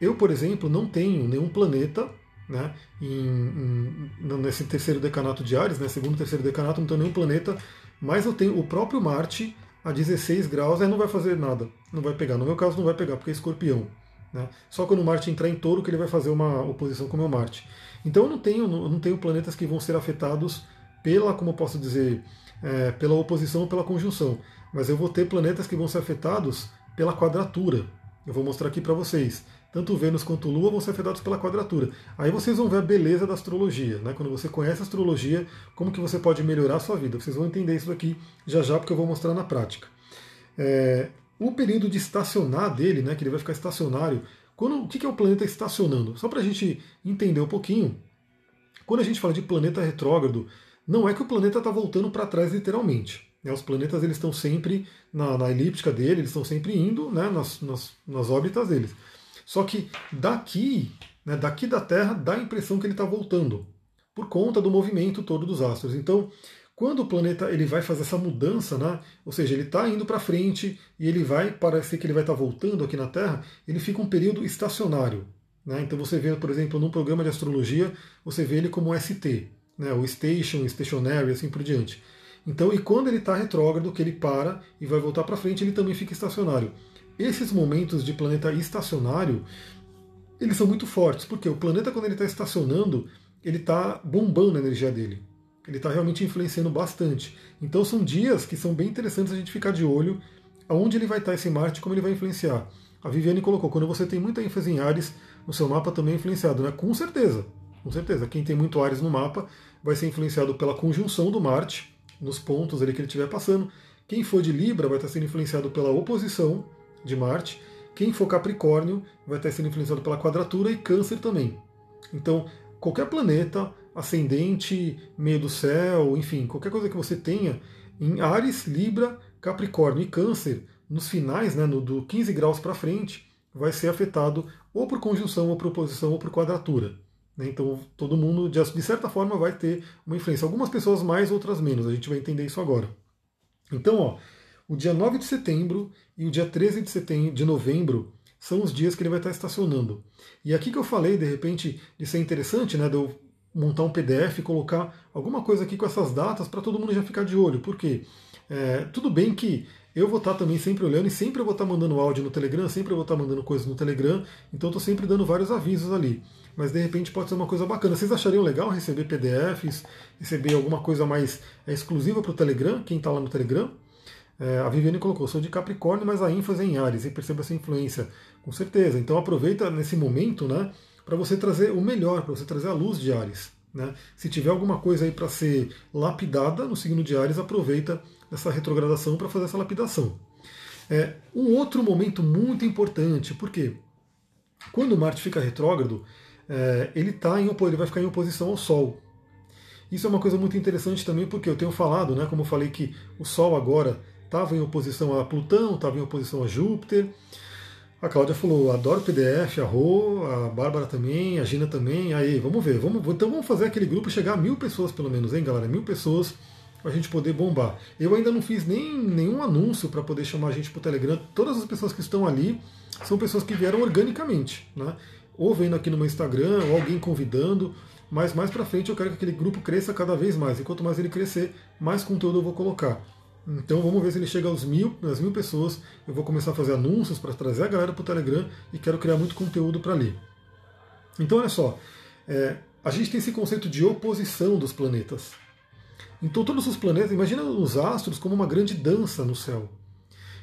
Eu, por exemplo, não tenho nenhum planeta né, em, em, nesse terceiro decanato de Ares, né, segundo terceiro decanato, não tenho nenhum planeta mas eu tenho o próprio Marte a 16 graus, aí não vai fazer nada, não vai pegar. No meu caso não vai pegar, porque é escorpião. Né? Só quando o Marte entrar em touro que ele vai fazer uma oposição com o meu Marte. Então eu não tenho, eu não tenho planetas que vão ser afetados pela, como eu posso dizer, é, pela oposição ou pela conjunção. Mas eu vou ter planetas que vão ser afetados pela quadratura. Eu vou mostrar aqui para vocês. Tanto Vênus quanto Lua vão ser afetados pela quadratura. Aí vocês vão ver a beleza da astrologia. Né? Quando você conhece a astrologia, como que você pode melhorar a sua vida. Vocês vão entender isso aqui já já, porque eu vou mostrar na prática. É, o período de estacionar dele, né, que ele vai ficar estacionário, quando, o que é o planeta estacionando? Só para a gente entender um pouquinho, quando a gente fala de planeta retrógrado, não é que o planeta está voltando para trás literalmente. Né? Os planetas eles estão sempre na, na, elíptica dele, eles estão sempre indo né, nas, nas, nas órbitas deles. Só que daqui, né, daqui da Terra, dá a impressão que ele está voltando, por conta do movimento todo dos astros. Então, quando o planeta ele vai fazer essa mudança, né, ou seja, ele está indo para frente e ele vai parecer que ele vai estar tá voltando aqui na Terra, ele fica um período estacionário. Né? Então você vê, por exemplo, num programa de astrologia, você vê ele como ST, né, o Station, Stationary, assim por diante. Então, e quando ele está retrógrado, que ele para e vai voltar para frente, ele também fica estacionário. Esses momentos de planeta estacionário, eles são muito fortes, porque o planeta, quando ele está estacionando, ele está bombando a energia dele. Ele está realmente influenciando bastante. Então são dias que são bem interessantes a gente ficar de olho aonde ele vai estar tá esse Marte, como ele vai influenciar. A Viviane colocou, quando você tem muita ênfase em Ares, no seu mapa também é influenciado, né? Com certeza, com certeza. Quem tem muito Ares no mapa vai ser influenciado pela conjunção do Marte, nos pontos ali que ele estiver passando. Quem for de Libra vai estar sendo influenciado pela oposição de Marte. Quem for Capricórnio vai estar sendo influenciado pela quadratura e Câncer também. Então, qualquer planeta, ascendente, meio do céu, enfim, qualquer coisa que você tenha em Ares, Libra, Capricórnio e Câncer, nos finais, né, no, do 15 graus para frente, vai ser afetado ou por conjunção, ou por oposição, ou por quadratura. Né? Então, todo mundo, de certa forma, vai ter uma influência. Algumas pessoas mais, outras menos. A gente vai entender isso agora. Então, ó, o dia 9 de setembro e o dia 13 de, setembro, de novembro são os dias que ele vai estar estacionando. E aqui que eu falei, de repente, de ser interessante, né, de eu montar um PDF colocar alguma coisa aqui com essas datas para todo mundo já ficar de olho. Por quê? É, tudo bem que eu vou estar também sempre olhando e sempre eu vou estar mandando áudio no Telegram, sempre eu vou estar mandando coisas no Telegram, então estou sempre dando vários avisos ali. Mas de repente pode ser uma coisa bacana. Vocês achariam legal receber PDFs, receber alguma coisa mais é, exclusiva para o Telegram, quem está lá no Telegram? É, a Viviane colocou, sou de Capricórnio, mas a ênfase é em Ares, e perceba essa influência, com certeza. Então aproveita nesse momento né, para você trazer o melhor, para você trazer a luz de Ares. Né? Se tiver alguma coisa aí para ser lapidada no signo de Ares, aproveita essa retrogradação para fazer essa lapidação. É, um outro momento muito importante, porque quando Marte fica retrógrado, é, ele, tá em, ele vai ficar em oposição ao Sol. Isso é uma coisa muito interessante também, porque eu tenho falado, né, como eu falei que o Sol agora estava em oposição a Plutão, estava em oposição a Júpiter. A Cláudia falou, adoro PDF, a Rô, a Bárbara também, a Gina também. Aí, vamos ver, vamos, então vamos fazer aquele grupo chegar a mil pessoas pelo menos, hein, galera? Mil pessoas para a gente poder bombar. Eu ainda não fiz nem nenhum anúncio para poder chamar a gente para o Telegram. Todas as pessoas que estão ali são pessoas que vieram organicamente, né? Ou vendo aqui no meu Instagram, ou alguém convidando. Mas mais para frente eu quero que aquele grupo cresça cada vez mais. E quanto mais ele crescer, mais conteúdo eu vou colocar. Então vamos ver se ele chega aos mil, às mil pessoas. Eu vou começar a fazer anúncios para trazer a galera para o Telegram e quero criar muito conteúdo para ali. Então olha só, é, a gente tem esse conceito de oposição dos planetas. Então todos os planetas, imagina os astros como uma grande dança no céu.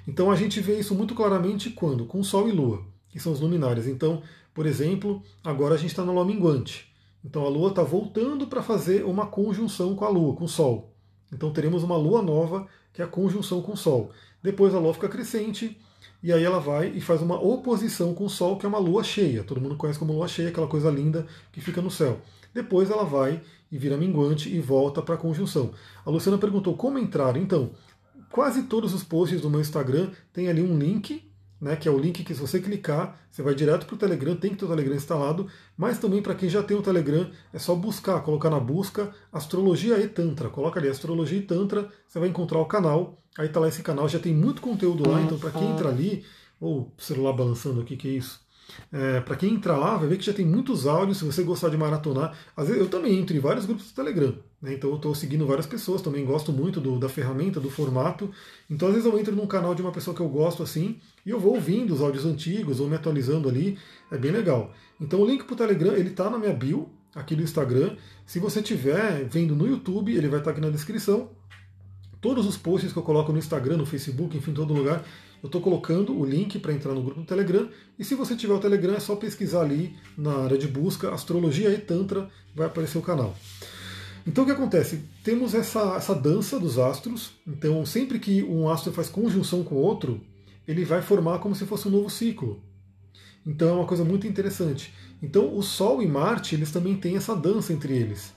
Então a gente vê isso muito claramente quando? Com Sol e Lua, que são os luminares. Então, por exemplo, agora a gente está na Lua minguante. Então a Lua está voltando para fazer uma conjunção com a Lua, com o Sol. Então teremos uma Lua nova, que é a conjunção com o Sol. Depois a Lua fica crescente, e aí ela vai e faz uma oposição com o Sol, que é uma Lua cheia. Todo mundo conhece como Lua cheia, aquela coisa linda que fica no céu. Depois ela vai e vira minguante e volta para a conjunção. A Luciana perguntou como entrar. Então, quase todos os posts do meu Instagram tem ali um link, né, que é o link que se você clicar, você vai direto para o Telegram, tem que ter o Telegram instalado, mas também para quem já tem o Telegram, é só buscar, colocar na busca Astrologia e Tantra. Coloca ali Astrologia e Tantra, você vai encontrar o canal. Aí está lá esse canal, já tem muito conteúdo lá, então para quem entra ali, ou celular balançando aqui, que é isso? É, para quem entrar lá, vai ver que já tem muitos áudios. Se você gostar de maratonar, às vezes eu também entro em vários grupos do Telegram. Né? Então eu estou seguindo várias pessoas, também gosto muito do, da ferramenta, do formato. Então às vezes eu entro num canal de uma pessoa que eu gosto assim e eu vou ouvindo os áudios antigos ou me atualizando ali. É bem legal. Então o link para o Telegram ele está na minha bio aqui do Instagram. Se você estiver vendo no YouTube, ele vai estar tá aqui na descrição. Todos os posts que eu coloco no Instagram, no Facebook, enfim, todo lugar, eu estou colocando o link para entrar no grupo do Telegram. E se você tiver o Telegram, é só pesquisar ali na área de busca Astrologia e Tantra, vai aparecer o canal. Então o que acontece? Temos essa, essa dança dos astros. Então, sempre que um astro faz conjunção com outro, ele vai formar como se fosse um novo ciclo. Então é uma coisa muito interessante. Então o Sol e Marte, eles também têm essa dança entre eles.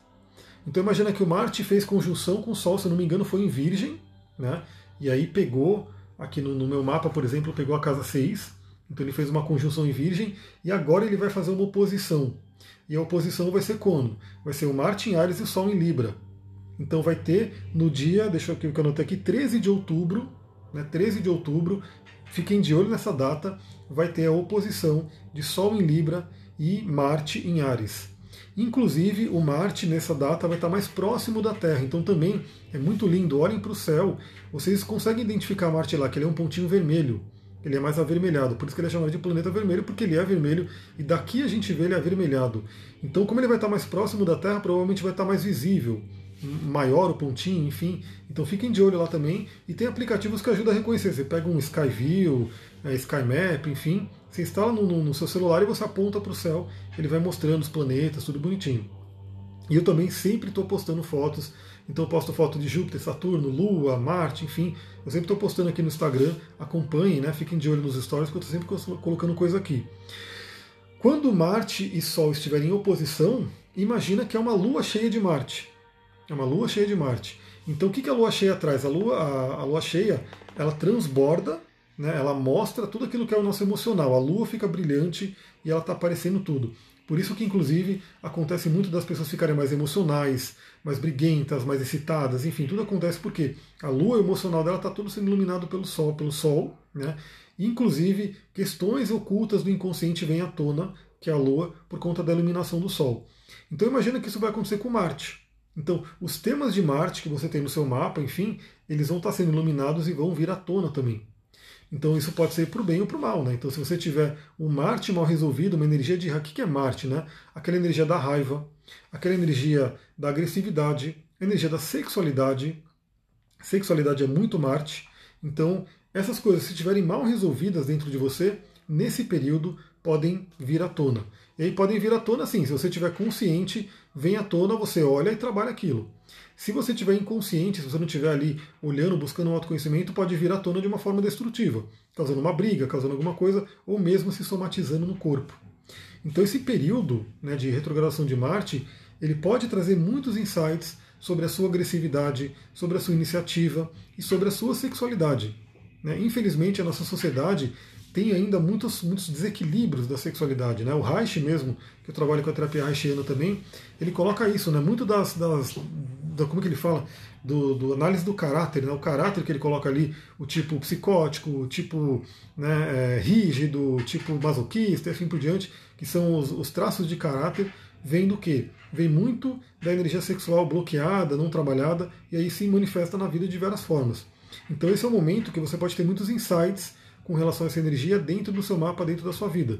Então imagina que o Marte fez conjunção com o Sol, se não me engano, foi em Virgem, né? E aí pegou, aqui no, no meu mapa, por exemplo, pegou a casa 6, então ele fez uma conjunção em Virgem, e agora ele vai fazer uma oposição. E a oposição vai ser quando? Vai ser o Marte em Ares e o Sol em Libra. Então vai ter no dia, deixa eu que eu anotei aqui, 13 de outubro, né, 13 de outubro, fiquem de olho nessa data, vai ter a oposição de Sol em Libra e Marte em Ares. Inclusive, o Marte nessa data vai estar mais próximo da Terra, então também é muito lindo. Olhem para o céu, vocês conseguem identificar Marte lá, que ele é um pontinho vermelho. Ele é mais avermelhado, por isso que ele é chamado de planeta vermelho, porque ele é vermelho e daqui a gente vê ele avermelhado. Então, como ele vai estar mais próximo da Terra, provavelmente vai estar mais visível, maior o pontinho, enfim. Então, fiquem de olho lá também. E tem aplicativos que ajudam a reconhecer. Você pega um Skyview, é, SkyMap, enfim, você instala no, no, no seu celular e você aponta para o céu, ele vai mostrando os planetas, tudo bonitinho. E eu também sempre estou postando fotos, então eu posto foto de Júpiter, Saturno, Lua, Marte, enfim. Eu sempre estou postando aqui no Instagram, acompanhem, né? Fiquem de olho nos stories, porque eu estou sempre colocando coisa aqui. Quando Marte e Sol estiverem em oposição, imagina que é uma lua cheia de Marte. É uma lua cheia de Marte. Então o que a lua cheia traz? A lua, a, a lua cheia ela transborda né, ela mostra tudo aquilo que é o nosso emocional. A lua fica brilhante e ela está aparecendo tudo. Por isso que, inclusive, acontece muito das pessoas ficarem mais emocionais, mais briguentas, mais excitadas, enfim, tudo acontece porque a lua emocional dela está tudo sendo iluminado pelo sol, pelo sol, né? inclusive, questões ocultas do inconsciente vêm à tona, que é a lua, por conta da iluminação do sol. Então imagina que isso vai acontecer com Marte. Então, os temas de Marte que você tem no seu mapa, enfim, eles vão estar sendo iluminados e vão vir à tona também. Então isso pode ser para o bem ou para o mal. Né? Então se você tiver um Marte mal resolvido, uma energia de... O que é Marte? Né? Aquela energia da raiva, aquela energia da agressividade, energia da sexualidade. Sexualidade é muito Marte. Então essas coisas, se estiverem mal resolvidas dentro de você, nesse período podem vir à tona. E aí podem vir à tona sim, se você estiver consciente, vem à tona, você olha e trabalha aquilo. Se você estiver inconsciente, se você não estiver ali olhando, buscando um autoconhecimento, pode vir à tona de uma forma destrutiva, causando uma briga, causando alguma coisa, ou mesmo se somatizando no corpo. Então esse período né, de retrogradação de Marte, ele pode trazer muitos insights sobre a sua agressividade, sobre a sua iniciativa e sobre a sua sexualidade. Né? Infelizmente, a nossa sociedade tem ainda muitos, muitos desequilíbrios da sexualidade. Né? O Reich mesmo, que eu trabalho com a terapia Reichiana também, ele coloca isso, né? muito das, das da, como que ele fala? Do, do, análise do caráter, né? o caráter que ele coloca ali, o tipo psicótico, o tipo né, é, rígido, o tipo masoquista e assim por diante, que são os, os traços de caráter, vem do que? Vem muito da energia sexual bloqueada, não trabalhada, e aí se manifesta na vida de várias formas. Então esse é o momento que você pode ter muitos insights com relação a essa energia dentro do seu mapa, dentro da sua vida.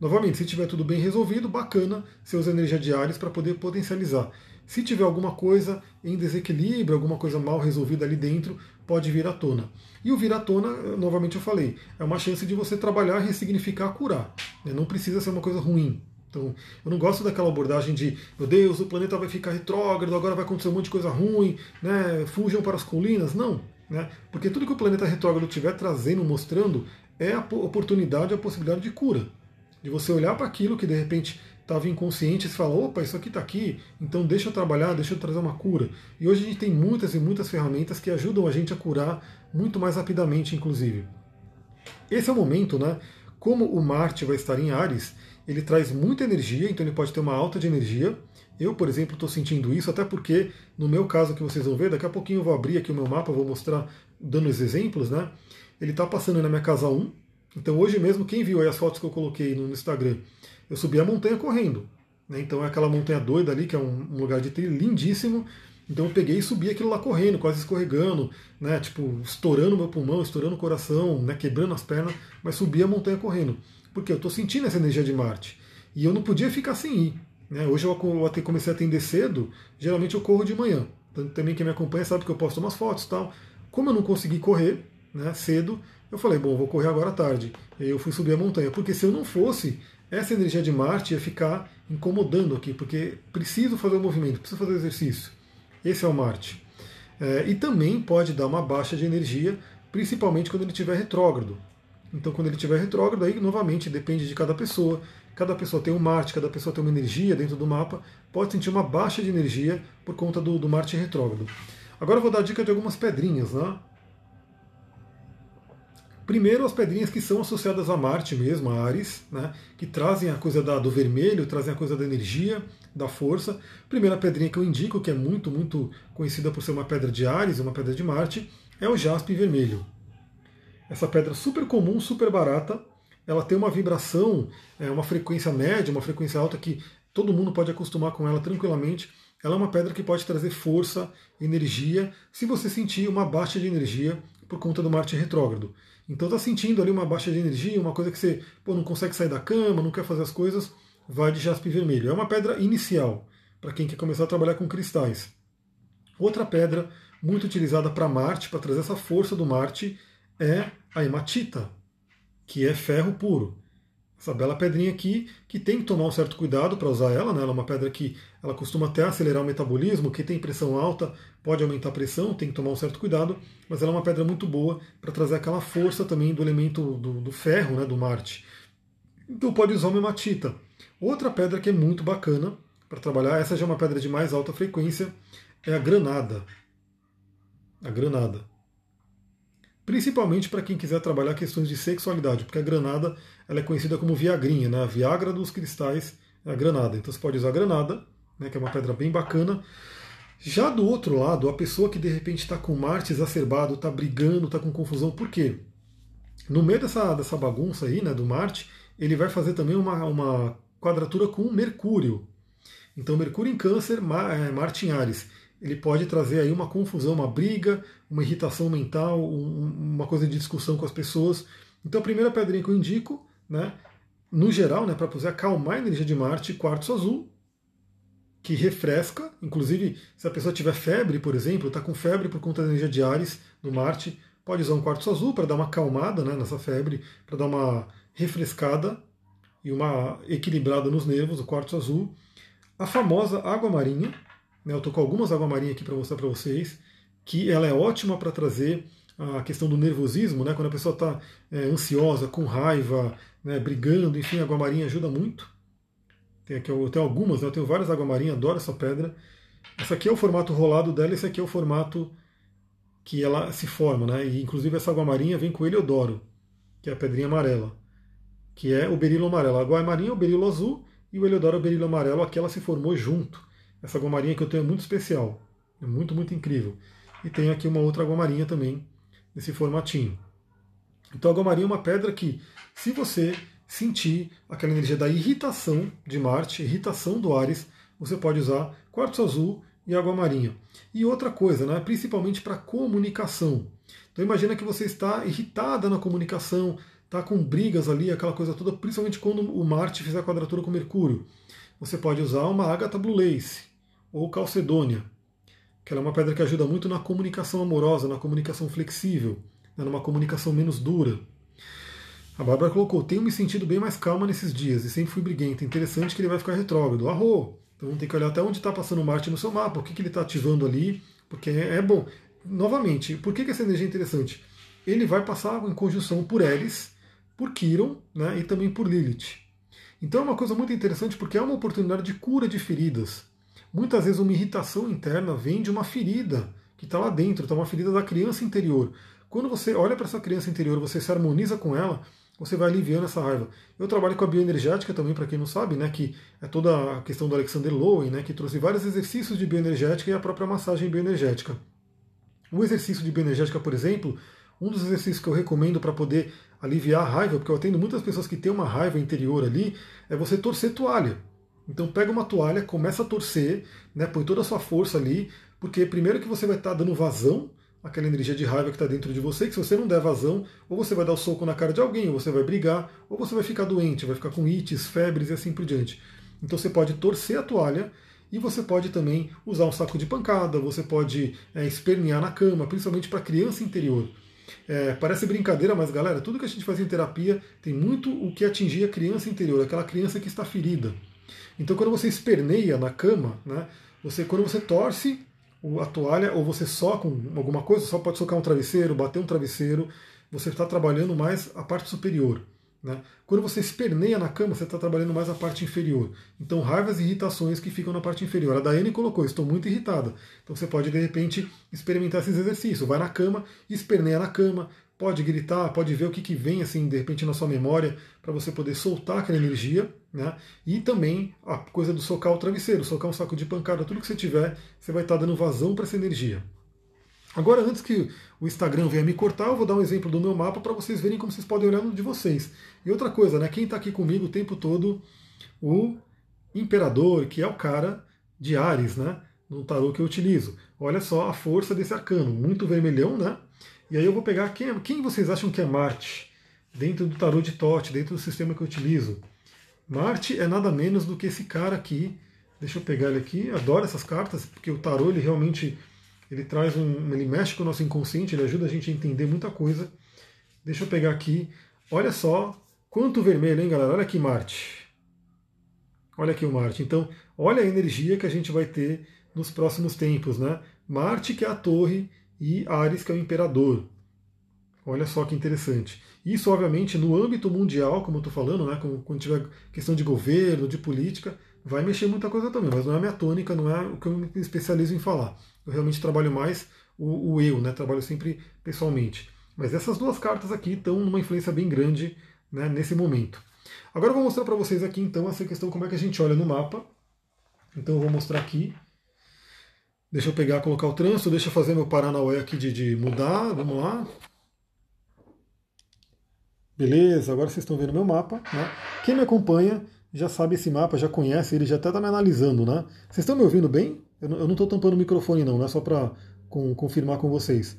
Novamente, se tiver tudo bem resolvido, bacana, você usa energia para poder potencializar. Se tiver alguma coisa em desequilíbrio, alguma coisa mal resolvida ali dentro, pode vir à tona. E o vir à tona, novamente eu falei, é uma chance de você trabalhar, ressignificar, curar. Né? Não precisa ser uma coisa ruim. Então, eu não gosto daquela abordagem de, meu Deus, o planeta vai ficar retrógrado, agora vai acontecer um monte de coisa ruim, né? fujam para as colinas. Não, né? porque tudo que o planeta retrógrado estiver trazendo, mostrando, é a oportunidade, a possibilidade de cura. De você olhar para aquilo que de repente estava inconsciente você fala, opa, isso aqui está aqui, então deixa eu trabalhar, deixa eu trazer uma cura. E hoje a gente tem muitas e muitas ferramentas que ajudam a gente a curar muito mais rapidamente, inclusive. Esse é o momento, né? Como o Marte vai estar em Ares, ele traz muita energia, então ele pode ter uma alta de energia. Eu, por exemplo, estou sentindo isso, até porque, no meu caso que vocês vão ver, daqui a pouquinho eu vou abrir aqui o meu mapa, vou mostrar, dando os exemplos, né? Ele está passando na minha casa 1, Então hoje mesmo, quem viu as fotos que eu coloquei no Instagram, eu subi a montanha correndo. Né? Então é aquela montanha doida ali, que é um, um lugar de trilho lindíssimo. Então eu peguei e subi aquilo lá correndo, quase escorregando, né? Tipo, estourando meu pulmão, estourando o coração, né? quebrando as pernas, mas subi a montanha correndo. Porque eu estou sentindo essa energia de Marte. E eu não podia ficar sem ir. Né? Hoje eu comecei a atender cedo, geralmente eu corro de manhã. Também quem me acompanha sabe que eu posto umas fotos e tal. Como eu não consegui correr né, cedo, eu falei, bom, vou correr agora à tarde. E aí eu fui subir a montanha. Porque se eu não fosse, essa energia de Marte ia ficar incomodando aqui, porque preciso fazer o movimento, preciso fazer o exercício. Esse é o Marte. É, e também pode dar uma baixa de energia, principalmente quando ele estiver retrógrado. Então, quando ele estiver retrógrado, aí novamente depende de cada pessoa. Cada pessoa tem um Marte, cada pessoa tem uma energia dentro do mapa. Pode sentir uma baixa de energia por conta do, do Marte retrógrado. Agora eu vou dar dica de algumas pedrinhas, né? Primeiro, as pedrinhas que são associadas a Marte mesmo, a Ares, né, que trazem a coisa da, do vermelho, trazem a coisa da energia, da força. Primeira pedrinha que eu indico, que é muito, muito conhecida por ser uma pedra de Ares, uma pedra de Marte, é o jaspe vermelho. Essa pedra super comum, super barata, ela tem uma vibração, é, uma frequência média, uma frequência alta que todo mundo pode acostumar com ela tranquilamente. Ela é uma pedra que pode trazer força, energia, se você sentir uma baixa de energia por conta do Marte retrógrado. Então está sentindo ali uma baixa de energia, uma coisa que você pô, não consegue sair da cama, não quer fazer as coisas, vai de jaspe vermelho. É uma pedra inicial para quem quer começar a trabalhar com cristais. Outra pedra muito utilizada para Marte, para trazer essa força do Marte, é a hematita, que é ferro puro. Essa bela pedrinha aqui, que tem que tomar um certo cuidado para usar ela, né? ela é uma pedra que ela costuma até acelerar o metabolismo, quem tem pressão alta pode aumentar a pressão, tem que tomar um certo cuidado, mas ela é uma pedra muito boa para trazer aquela força também do elemento do, do ferro, né, do Marte. Então pode usar uma hematita. Outra pedra que é muito bacana para trabalhar, essa já é uma pedra de mais alta frequência, é a granada. A granada principalmente para quem quiser trabalhar questões de sexualidade, porque a granada ela é conhecida como viagrinha, né? a viagra dos cristais é a granada. Então você pode usar a granada, né, que é uma pedra bem bacana. Já do outro lado, a pessoa que de repente está com Marte exacerbado, está brigando, está com confusão, por quê? No meio dessa, dessa bagunça aí, né, do Marte, ele vai fazer também uma, uma quadratura com Mercúrio. Então, Mercúrio em Câncer, é, Marte em Ares ele pode trazer aí uma confusão, uma briga, uma irritação mental, um, uma coisa de discussão com as pessoas. Então a primeira pedrinha que eu indico, né, no geral, né, para poder acalmar a energia de Marte, quartzo azul, que refresca, inclusive se a pessoa tiver febre, por exemplo, está com febre por conta da energia de Ares no Marte, pode usar um quartzo azul para dar uma acalmada né, nessa febre, para dar uma refrescada e uma equilibrada nos nervos, o quartzo azul. A famosa água marinha, eu estou com algumas água marinha aqui para mostrar para vocês, que ela é ótima para trazer a questão do nervosismo, né, quando a pessoa está é, ansiosa, com raiva, né, brigando, enfim, a água marinha ajuda muito. Tem aqui, eu tenho algumas, né, eu tenho várias água marinha, adoro essa pedra. Essa aqui é o formato rolado dela, esse aqui é o formato que ela se forma, né? E inclusive essa água marinha vem com heliodoro, que é a pedrinha amarela, que é o berilo amarelo. A água marinha é o berilo azul e o heliodoro é o berilo amarelo, aqui ela se formou junto. Essa gomarinha que eu tenho é muito especial, é muito, muito incrível. E tem aqui uma outra gomarinha também, nesse formatinho. Então a gomarinha é uma pedra que, se você sentir aquela energia da irritação de Marte, irritação do Ares, você pode usar quartzo azul e água marinha. E outra coisa, né, principalmente para comunicação. Então imagina que você está irritada na comunicação, está com brigas ali, aquela coisa toda, principalmente quando o Marte fizer quadratura com Mercúrio. Você pode usar uma ágata blue lace, ou calcedônia, que ela é uma pedra que ajuda muito na comunicação amorosa, na comunicação flexível, né, numa comunicação menos dura. A Bárbara colocou, tenho me sentido bem mais calma nesses dias e sempre fui briguenta. Interessante que ele vai ficar retrógrado. Arro! Então tem que olhar até onde está passando Marte no seu mapa, o que, que ele está ativando ali, porque é, é, bom. Novamente, por que, que essa energia é interessante? Ele vai passar em conjunção por Eris, por Quiron né, e também por Lilith. Então é uma coisa muito interessante porque é uma oportunidade de cura de feridas. Muitas vezes uma irritação interna vem de uma ferida que está lá dentro, está uma ferida da criança interior. Quando você olha para essa criança interior, você se harmoniza com ela, você vai aliviando essa raiva. Eu trabalho com a bioenergética também, para quem não sabe, né, que é toda a questão do Alexander Lowen, né, que trouxe vários exercícios de bioenergética e a própria massagem bioenergética. O exercício de bioenergética, por exemplo, um dos exercícios que eu recomendo para poder aliviar a raiva, porque eu atendo muitas pessoas que têm uma raiva interior ali, é você torcer toalha. Então pega uma toalha, começa a torcer, né, põe toda a sua força ali, porque primeiro que você vai estar dando vazão àquela energia de raiva que está dentro de você, que se você não der vazão, ou você vai dar o um soco na cara de alguém, ou você vai brigar, ou você vai ficar doente, vai ficar com ites, febres e assim por diante. Então você pode torcer a toalha e você pode também usar um saco de pancada, você pode é, espernear na cama, principalmente para criança interior. É, parece brincadeira, mas galera, tudo que a gente faz em terapia tem muito o que atingir a criança interior, aquela criança que está ferida. Então quando você esperneia na cama, né, você, quando você torce a toalha ou você soca alguma coisa, só pode socar um travesseiro, bater um travesseiro, você está trabalhando mais a parte superior. Né? Quando você esperneia na cama, você está trabalhando mais a parte inferior. Então, raivas e irritações que ficam na parte inferior. A Daiane colocou, estou muito irritada. Então, você pode, de repente, experimentar esses exercícios. Vai na cama, esperneia na cama, pode gritar, pode ver o que, que vem, assim, de repente, na sua memória, para você poder soltar aquela energia. Né? E também a coisa do socar o travesseiro, socar um saco de pancada, tudo que você tiver, você vai estar tá dando vazão para essa energia. Agora, antes que o Instagram venha me cortar, eu vou dar um exemplo do meu mapa para vocês verem como vocês podem olhar no de vocês. E outra coisa, né? Quem está aqui comigo o tempo todo, o Imperador, que é o cara de Ares, né? No tarô que eu utilizo. Olha só a força desse arcano, muito vermelhão, né? E aí eu vou pegar quem, quem vocês acham que é Marte dentro do tarô de Tote, dentro do sistema que eu utilizo. Marte é nada menos do que esse cara aqui. Deixa eu pegar ele aqui. Adoro essas cartas, porque o tarô ele realmente ele traz um, ele mexe com o nosso inconsciente, ele ajuda a gente a entender muita coisa. Deixa eu pegar aqui. Olha só quanto vermelho, hein, galera? Olha aqui Marte. Olha aqui o Marte. Então, olha a energia que a gente vai ter nos próximos tempos, né? Marte que é a torre e Ares que é o imperador. Olha só que interessante. Isso, obviamente, no âmbito mundial, como eu estou falando, né, quando tiver questão de governo, de política, vai mexer muita coisa também, mas não é a minha tônica, não é o que eu me especializo em falar. Eu realmente trabalho mais o, o eu, né? Trabalho sempre pessoalmente. Mas essas duas cartas aqui estão numa influência bem grande né, nesse momento. Agora eu vou mostrar para vocês aqui então essa questão como é que a gente olha no mapa. Então eu vou mostrar aqui. Deixa eu pegar, colocar o trânsito, deixa eu fazer meu Paranauê aqui de, de mudar, vamos lá. Beleza, agora vocês estão vendo meu mapa. Né? Quem me acompanha já sabe esse mapa, já conhece, ele já até está me analisando, né? Vocês estão me ouvindo bem? Eu não estou tampando o microfone não, não é só para com, confirmar com vocês.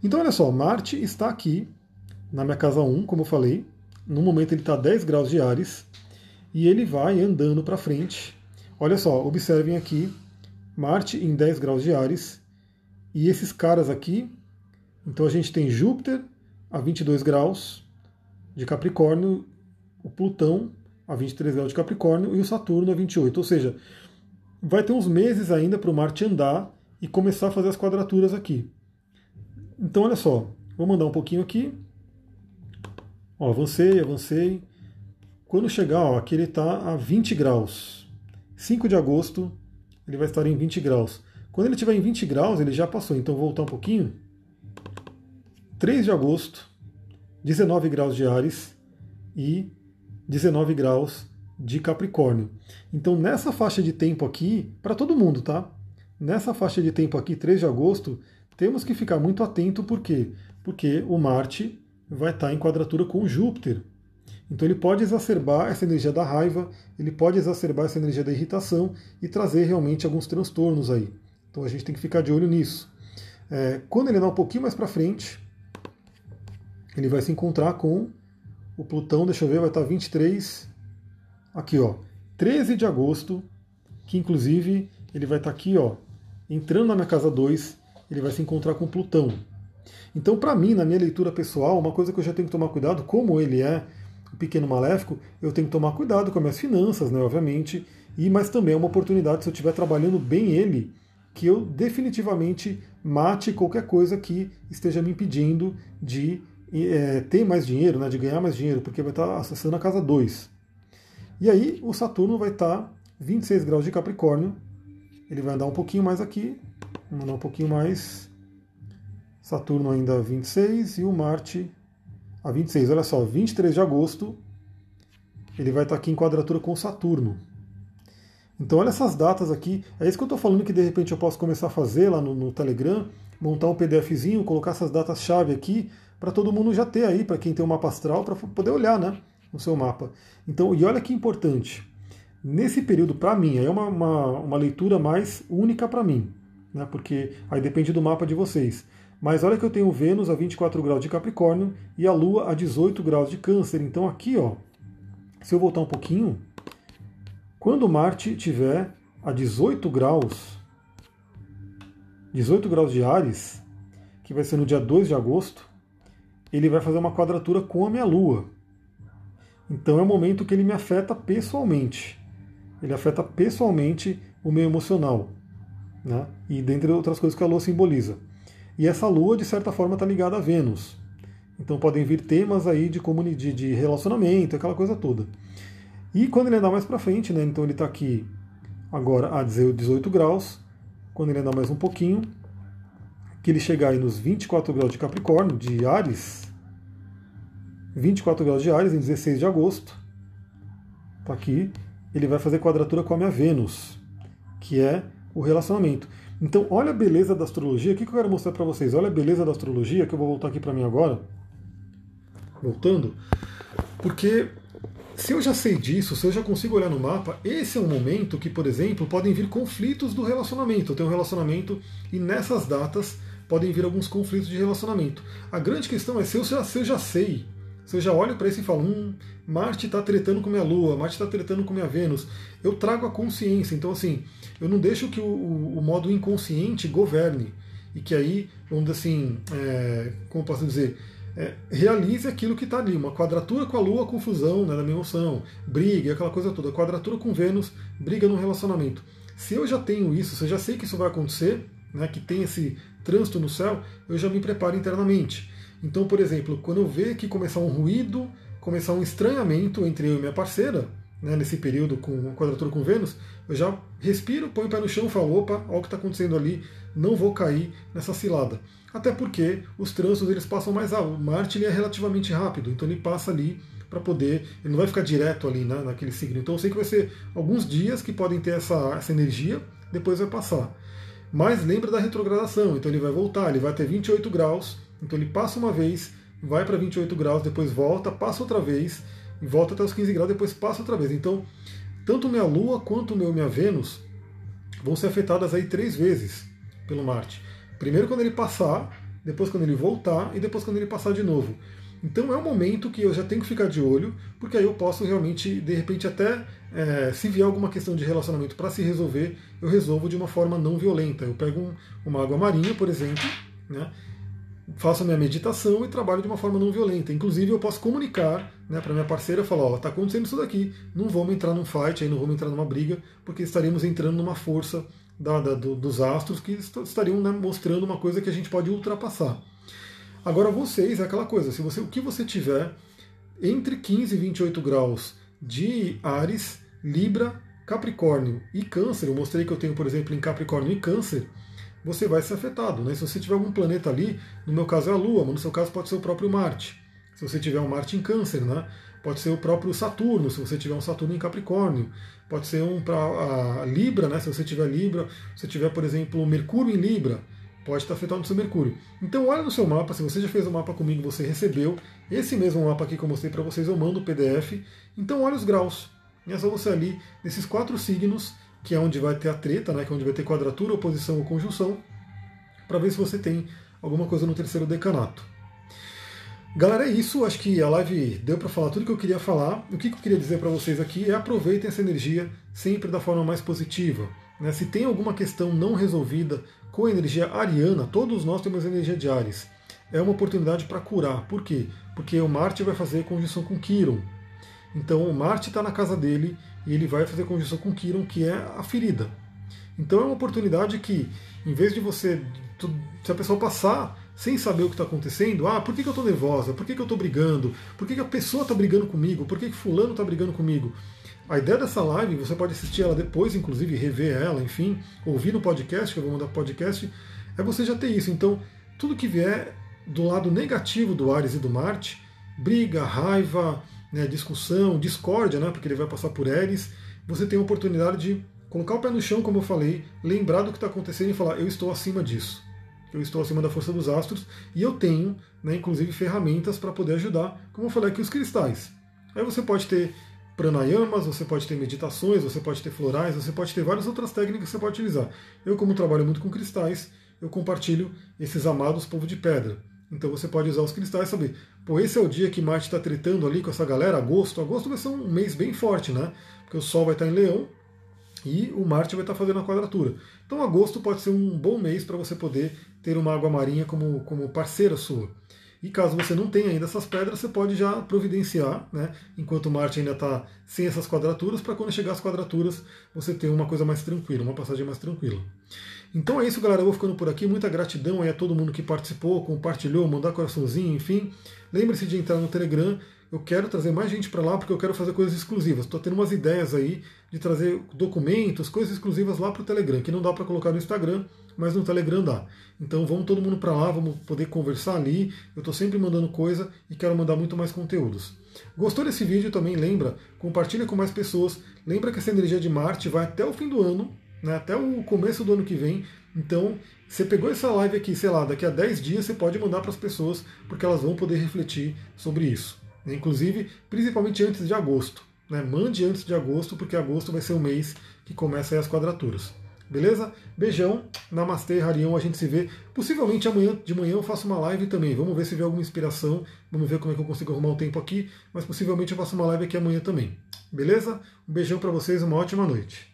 Então olha só, Marte está aqui na minha casa 1, como eu falei. No momento ele está a 10 graus de Ares e ele vai andando para frente. Olha só, observem aqui, Marte em 10 graus de Ares e esses caras aqui. Então a gente tem Júpiter a 22 graus de Capricórnio, o Plutão a 23 graus de Capricórnio e o Saturno a 28. Ou seja, vai ter uns meses ainda para o Marte andar e começar a fazer as quadraturas aqui. Então, olha só, vou mandar um pouquinho aqui. Ó, avancei, avancei. Quando chegar, ó, aqui ele está a 20 graus. 5 de agosto, ele vai estar em 20 graus. Quando ele estiver em 20 graus, ele já passou. Então, voltar um pouquinho. 3 de agosto, 19 graus de Ares e 19 graus de Capricórnio. Então, nessa faixa de tempo aqui, para todo mundo, tá? Nessa faixa de tempo aqui, 3 de agosto, temos que ficar muito atento, por quê? Porque o Marte vai estar em quadratura com Júpiter. Então ele pode exacerbar essa energia da raiva, ele pode exacerbar essa energia da irritação e trazer realmente alguns transtornos aí. Então a gente tem que ficar de olho nisso. É, quando ele andar um pouquinho mais para frente, ele vai se encontrar com o Plutão, deixa eu ver, vai estar 23. Aqui, ó. 13 de agosto, que inclusive ele vai estar aqui, ó, entrando na minha casa 2, ele vai se encontrar com Plutão. Então, para mim, na minha leitura pessoal, uma coisa que eu já tenho que tomar cuidado, como ele é pequeno maléfico, eu tenho que tomar cuidado com as minhas finanças, né, obviamente, e mas também é uma oportunidade, se eu estiver trabalhando bem ele, que eu definitivamente mate qualquer coisa que esteja me impedindo de é, ter mais dinheiro, né, de ganhar mais dinheiro, porque vai estar acessando a casa 2. E aí o Saturno vai estar 26 graus de Capricórnio, ele vai andar um pouquinho mais aqui, vamos andar um pouquinho mais. Saturno ainda 26 e o Marte a 26. Olha só, 23 de agosto ele vai estar aqui em quadratura com Saturno. Então olha essas datas aqui. É isso que eu estou falando que de repente eu posso começar a fazer lá no, no Telegram, montar um PDFzinho, colocar essas datas-chave aqui para todo mundo já ter aí, para quem tem um mapa astral, para poder olhar né, no seu mapa. Então, e olha que importante, nesse período, para mim, é uma, uma, uma leitura mais única para mim, né, porque aí depende do mapa de vocês. Mas olha que eu tenho Vênus a 24 graus de Capricórnio e a Lua a 18 graus de Câncer. Então aqui, ó, se eu voltar um pouquinho, quando Marte tiver a 18 graus, 18 graus de Ares, que vai ser no dia 2 de agosto, ele vai fazer uma quadratura com a minha Lua. Então é o momento que ele me afeta pessoalmente. Ele afeta pessoalmente o meu emocional. Né? E dentre outras coisas que a Lua simboliza. E essa lua, de certa forma, está ligada a Vênus. Então podem vir temas aí de, de, de relacionamento, aquela coisa toda. E quando ele andar mais para frente, né, então ele está aqui agora a 18 graus, quando ele andar mais um pouquinho, que ele chegar aí nos 24 graus de Capricórnio, de Ares, 24 graus de Ares, em 16 de agosto, tá aqui, ele vai fazer quadratura com a minha Vênus, que é o relacionamento. Então, olha a beleza da astrologia. O que eu quero mostrar para vocês? Olha a beleza da astrologia, que eu vou voltar aqui para mim agora. Voltando. Porque se eu já sei disso, se eu já consigo olhar no mapa, esse é um momento que, por exemplo, podem vir conflitos do relacionamento. Eu tenho um relacionamento e nessas datas podem vir alguns conflitos de relacionamento. A grande questão é se eu já, se eu já sei eu já olho para isso e falo, hum, Marte está tretando com minha Lua, Marte está tretando com minha Vênus, eu trago a consciência. Então, assim, eu não deixo que o, o, o modo inconsciente governe. E que aí, vamos dizer assim, é, como posso dizer, é, realize aquilo que está ali. Uma quadratura com a Lua, confusão né, da minha emoção, briga, aquela coisa toda. Quadratura com Vênus, briga no relacionamento. Se eu já tenho isso, se eu já sei que isso vai acontecer, né, que tem esse trânsito no céu, eu já me preparo internamente. Então, por exemplo, quando eu ver que começar um ruído, começar um estranhamento entre eu e minha parceira, né, nesse período com a quadratura com Vênus, eu já respiro, ponho o pé no chão e falo, opa, olha o que está acontecendo ali, não vou cair nessa cilada. Até porque os trânsitos eles passam mais rápido. Marte ele é relativamente rápido, então ele passa ali para poder, ele não vai ficar direto ali né, naquele signo. Então eu sei que vai ser alguns dias que podem ter essa, essa energia, depois vai passar. Mas lembra da retrogradação, então ele vai voltar, ele vai ter 28 graus, então ele passa uma vez, vai para 28 graus, depois volta, passa outra vez, volta até os 15 graus, depois passa outra vez. Então, tanto minha Lua quanto meu minha Vênus vão ser afetadas aí três vezes pelo Marte. Primeiro quando ele passar, depois quando ele voltar e depois quando ele passar de novo. Então é um momento que eu já tenho que ficar de olho, porque aí eu posso realmente, de repente, até é, se vier alguma questão de relacionamento para se resolver, eu resolvo de uma forma não violenta. Eu pego um, uma água marinha, por exemplo, né, faço a minha meditação e trabalho de uma forma não violenta. Inclusive, eu posso comunicar né, para minha parceira, falar, ó, tá acontecendo isso daqui, não vamos entrar num fight, aí não vamos entrar numa briga, porque estaríamos entrando numa força da, da, do, dos astros que estariam né, mostrando uma coisa que a gente pode ultrapassar. Agora, vocês, é aquela coisa, se você, o que você tiver entre 15 e 28 graus de Ares, Libra, Capricórnio e Câncer, eu mostrei que eu tenho, por exemplo, em Capricórnio e Câncer, você vai ser afetado. Né? Se você tiver algum planeta ali, no meu caso é a Lua, mas no seu caso pode ser o próprio Marte. Se você tiver um Marte em Câncer, né? pode ser o próprio Saturno, se você tiver um Saturno em Capricórnio. Pode ser um para a Libra, né? se você tiver Libra. Se você tiver, por exemplo, Mercúrio em Libra, pode estar afetado no seu Mercúrio. Então olha no seu mapa, se você já fez o um mapa comigo, você recebeu esse mesmo mapa aqui que eu mostrei para vocês, eu mando o PDF. Então olha os graus. é só você ali, nesses quatro signos, que é onde vai ter a treta, né, que é onde vai ter quadratura, oposição ou conjunção, para ver se você tem alguma coisa no terceiro decanato. Galera, é isso. Acho que a live deu para falar tudo que eu queria falar. O que eu queria dizer para vocês aqui é aproveitem essa energia sempre da forma mais positiva. Né? Se tem alguma questão não resolvida com a energia ariana, todos nós temos energia de Ares. É uma oportunidade para curar. Por quê? Porque o Marte vai fazer conjunção com Quiron. Então o Marte está na casa dele e ele vai fazer conjunção com Quiron, que é a ferida. Então é uma oportunidade que, em vez de você, se a pessoa passar sem saber o que está acontecendo, ah, por que, que eu estou nervosa? Por que, que eu estou brigando? Por que, que a pessoa está brigando comigo? Por que, que fulano está brigando comigo? A ideia dessa live, você pode assistir ela depois, inclusive rever ela, enfim, ouvir no podcast, que eu vou mandar podcast, é você já ter isso. Então, tudo que vier do lado negativo do Ares e do Marte, briga, raiva, né, discussão, discórdia, né, porque ele vai passar por Eris, você tem a oportunidade de colocar o pé no chão, como eu falei, lembrar do que está acontecendo e falar: eu estou acima disso. eu estou acima da força dos astros e eu tenho, né, inclusive, ferramentas para poder ajudar, como eu falei aqui, os cristais. Aí você pode ter pranayamas, você pode ter meditações, você pode ter florais, você pode ter várias outras técnicas que você pode utilizar. Eu, como trabalho muito com cristais, eu compartilho esses amados povo de pedra. Então você pode usar os cristais e saber, pô, esse é o dia que Marte está tretando ali com essa galera, agosto. Agosto vai ser um mês bem forte, né? Porque o Sol vai estar em Leão e o Marte vai estar fazendo a quadratura. Então agosto pode ser um bom mês para você poder ter uma água marinha como, como parceira sua. E caso você não tenha ainda essas pedras, você pode já providenciar, né, enquanto Marte ainda está sem essas quadraturas, para quando chegar as quadraturas você ter uma coisa mais tranquila, uma passagem mais tranquila. Então é isso, galera. Eu vou ficando por aqui. Muita gratidão aí a todo mundo que participou, compartilhou, mandar coraçãozinho, enfim. Lembre-se de entrar no Telegram. Eu quero trazer mais gente para lá porque eu quero fazer coisas exclusivas. Estou tendo umas ideias aí de trazer documentos, coisas exclusivas lá para o Telegram, que não dá para colocar no Instagram, mas no Telegram dá. Então vamos todo mundo para lá, vamos poder conversar ali. Eu estou sempre mandando coisa e quero mandar muito mais conteúdos. Gostou desse vídeo também? Lembra, compartilha com mais pessoas. Lembra que essa energia de Marte vai até o fim do ano, né, até o começo do ano que vem. Então, você pegou essa live aqui, sei lá, daqui a 10 dias você pode mandar para as pessoas, porque elas vão poder refletir sobre isso. Né? Inclusive, principalmente antes de agosto. Né? Mande antes de agosto, porque agosto vai ser o mês que começa as quadraturas. Beleza? Beijão, Namastê, Harion, a gente se vê. Possivelmente amanhã de manhã eu faço uma live também. Vamos ver se vê alguma inspiração. Vamos ver como é que eu consigo arrumar o tempo aqui. Mas possivelmente eu faço uma live aqui amanhã também. Beleza? Um beijão para vocês, uma ótima noite.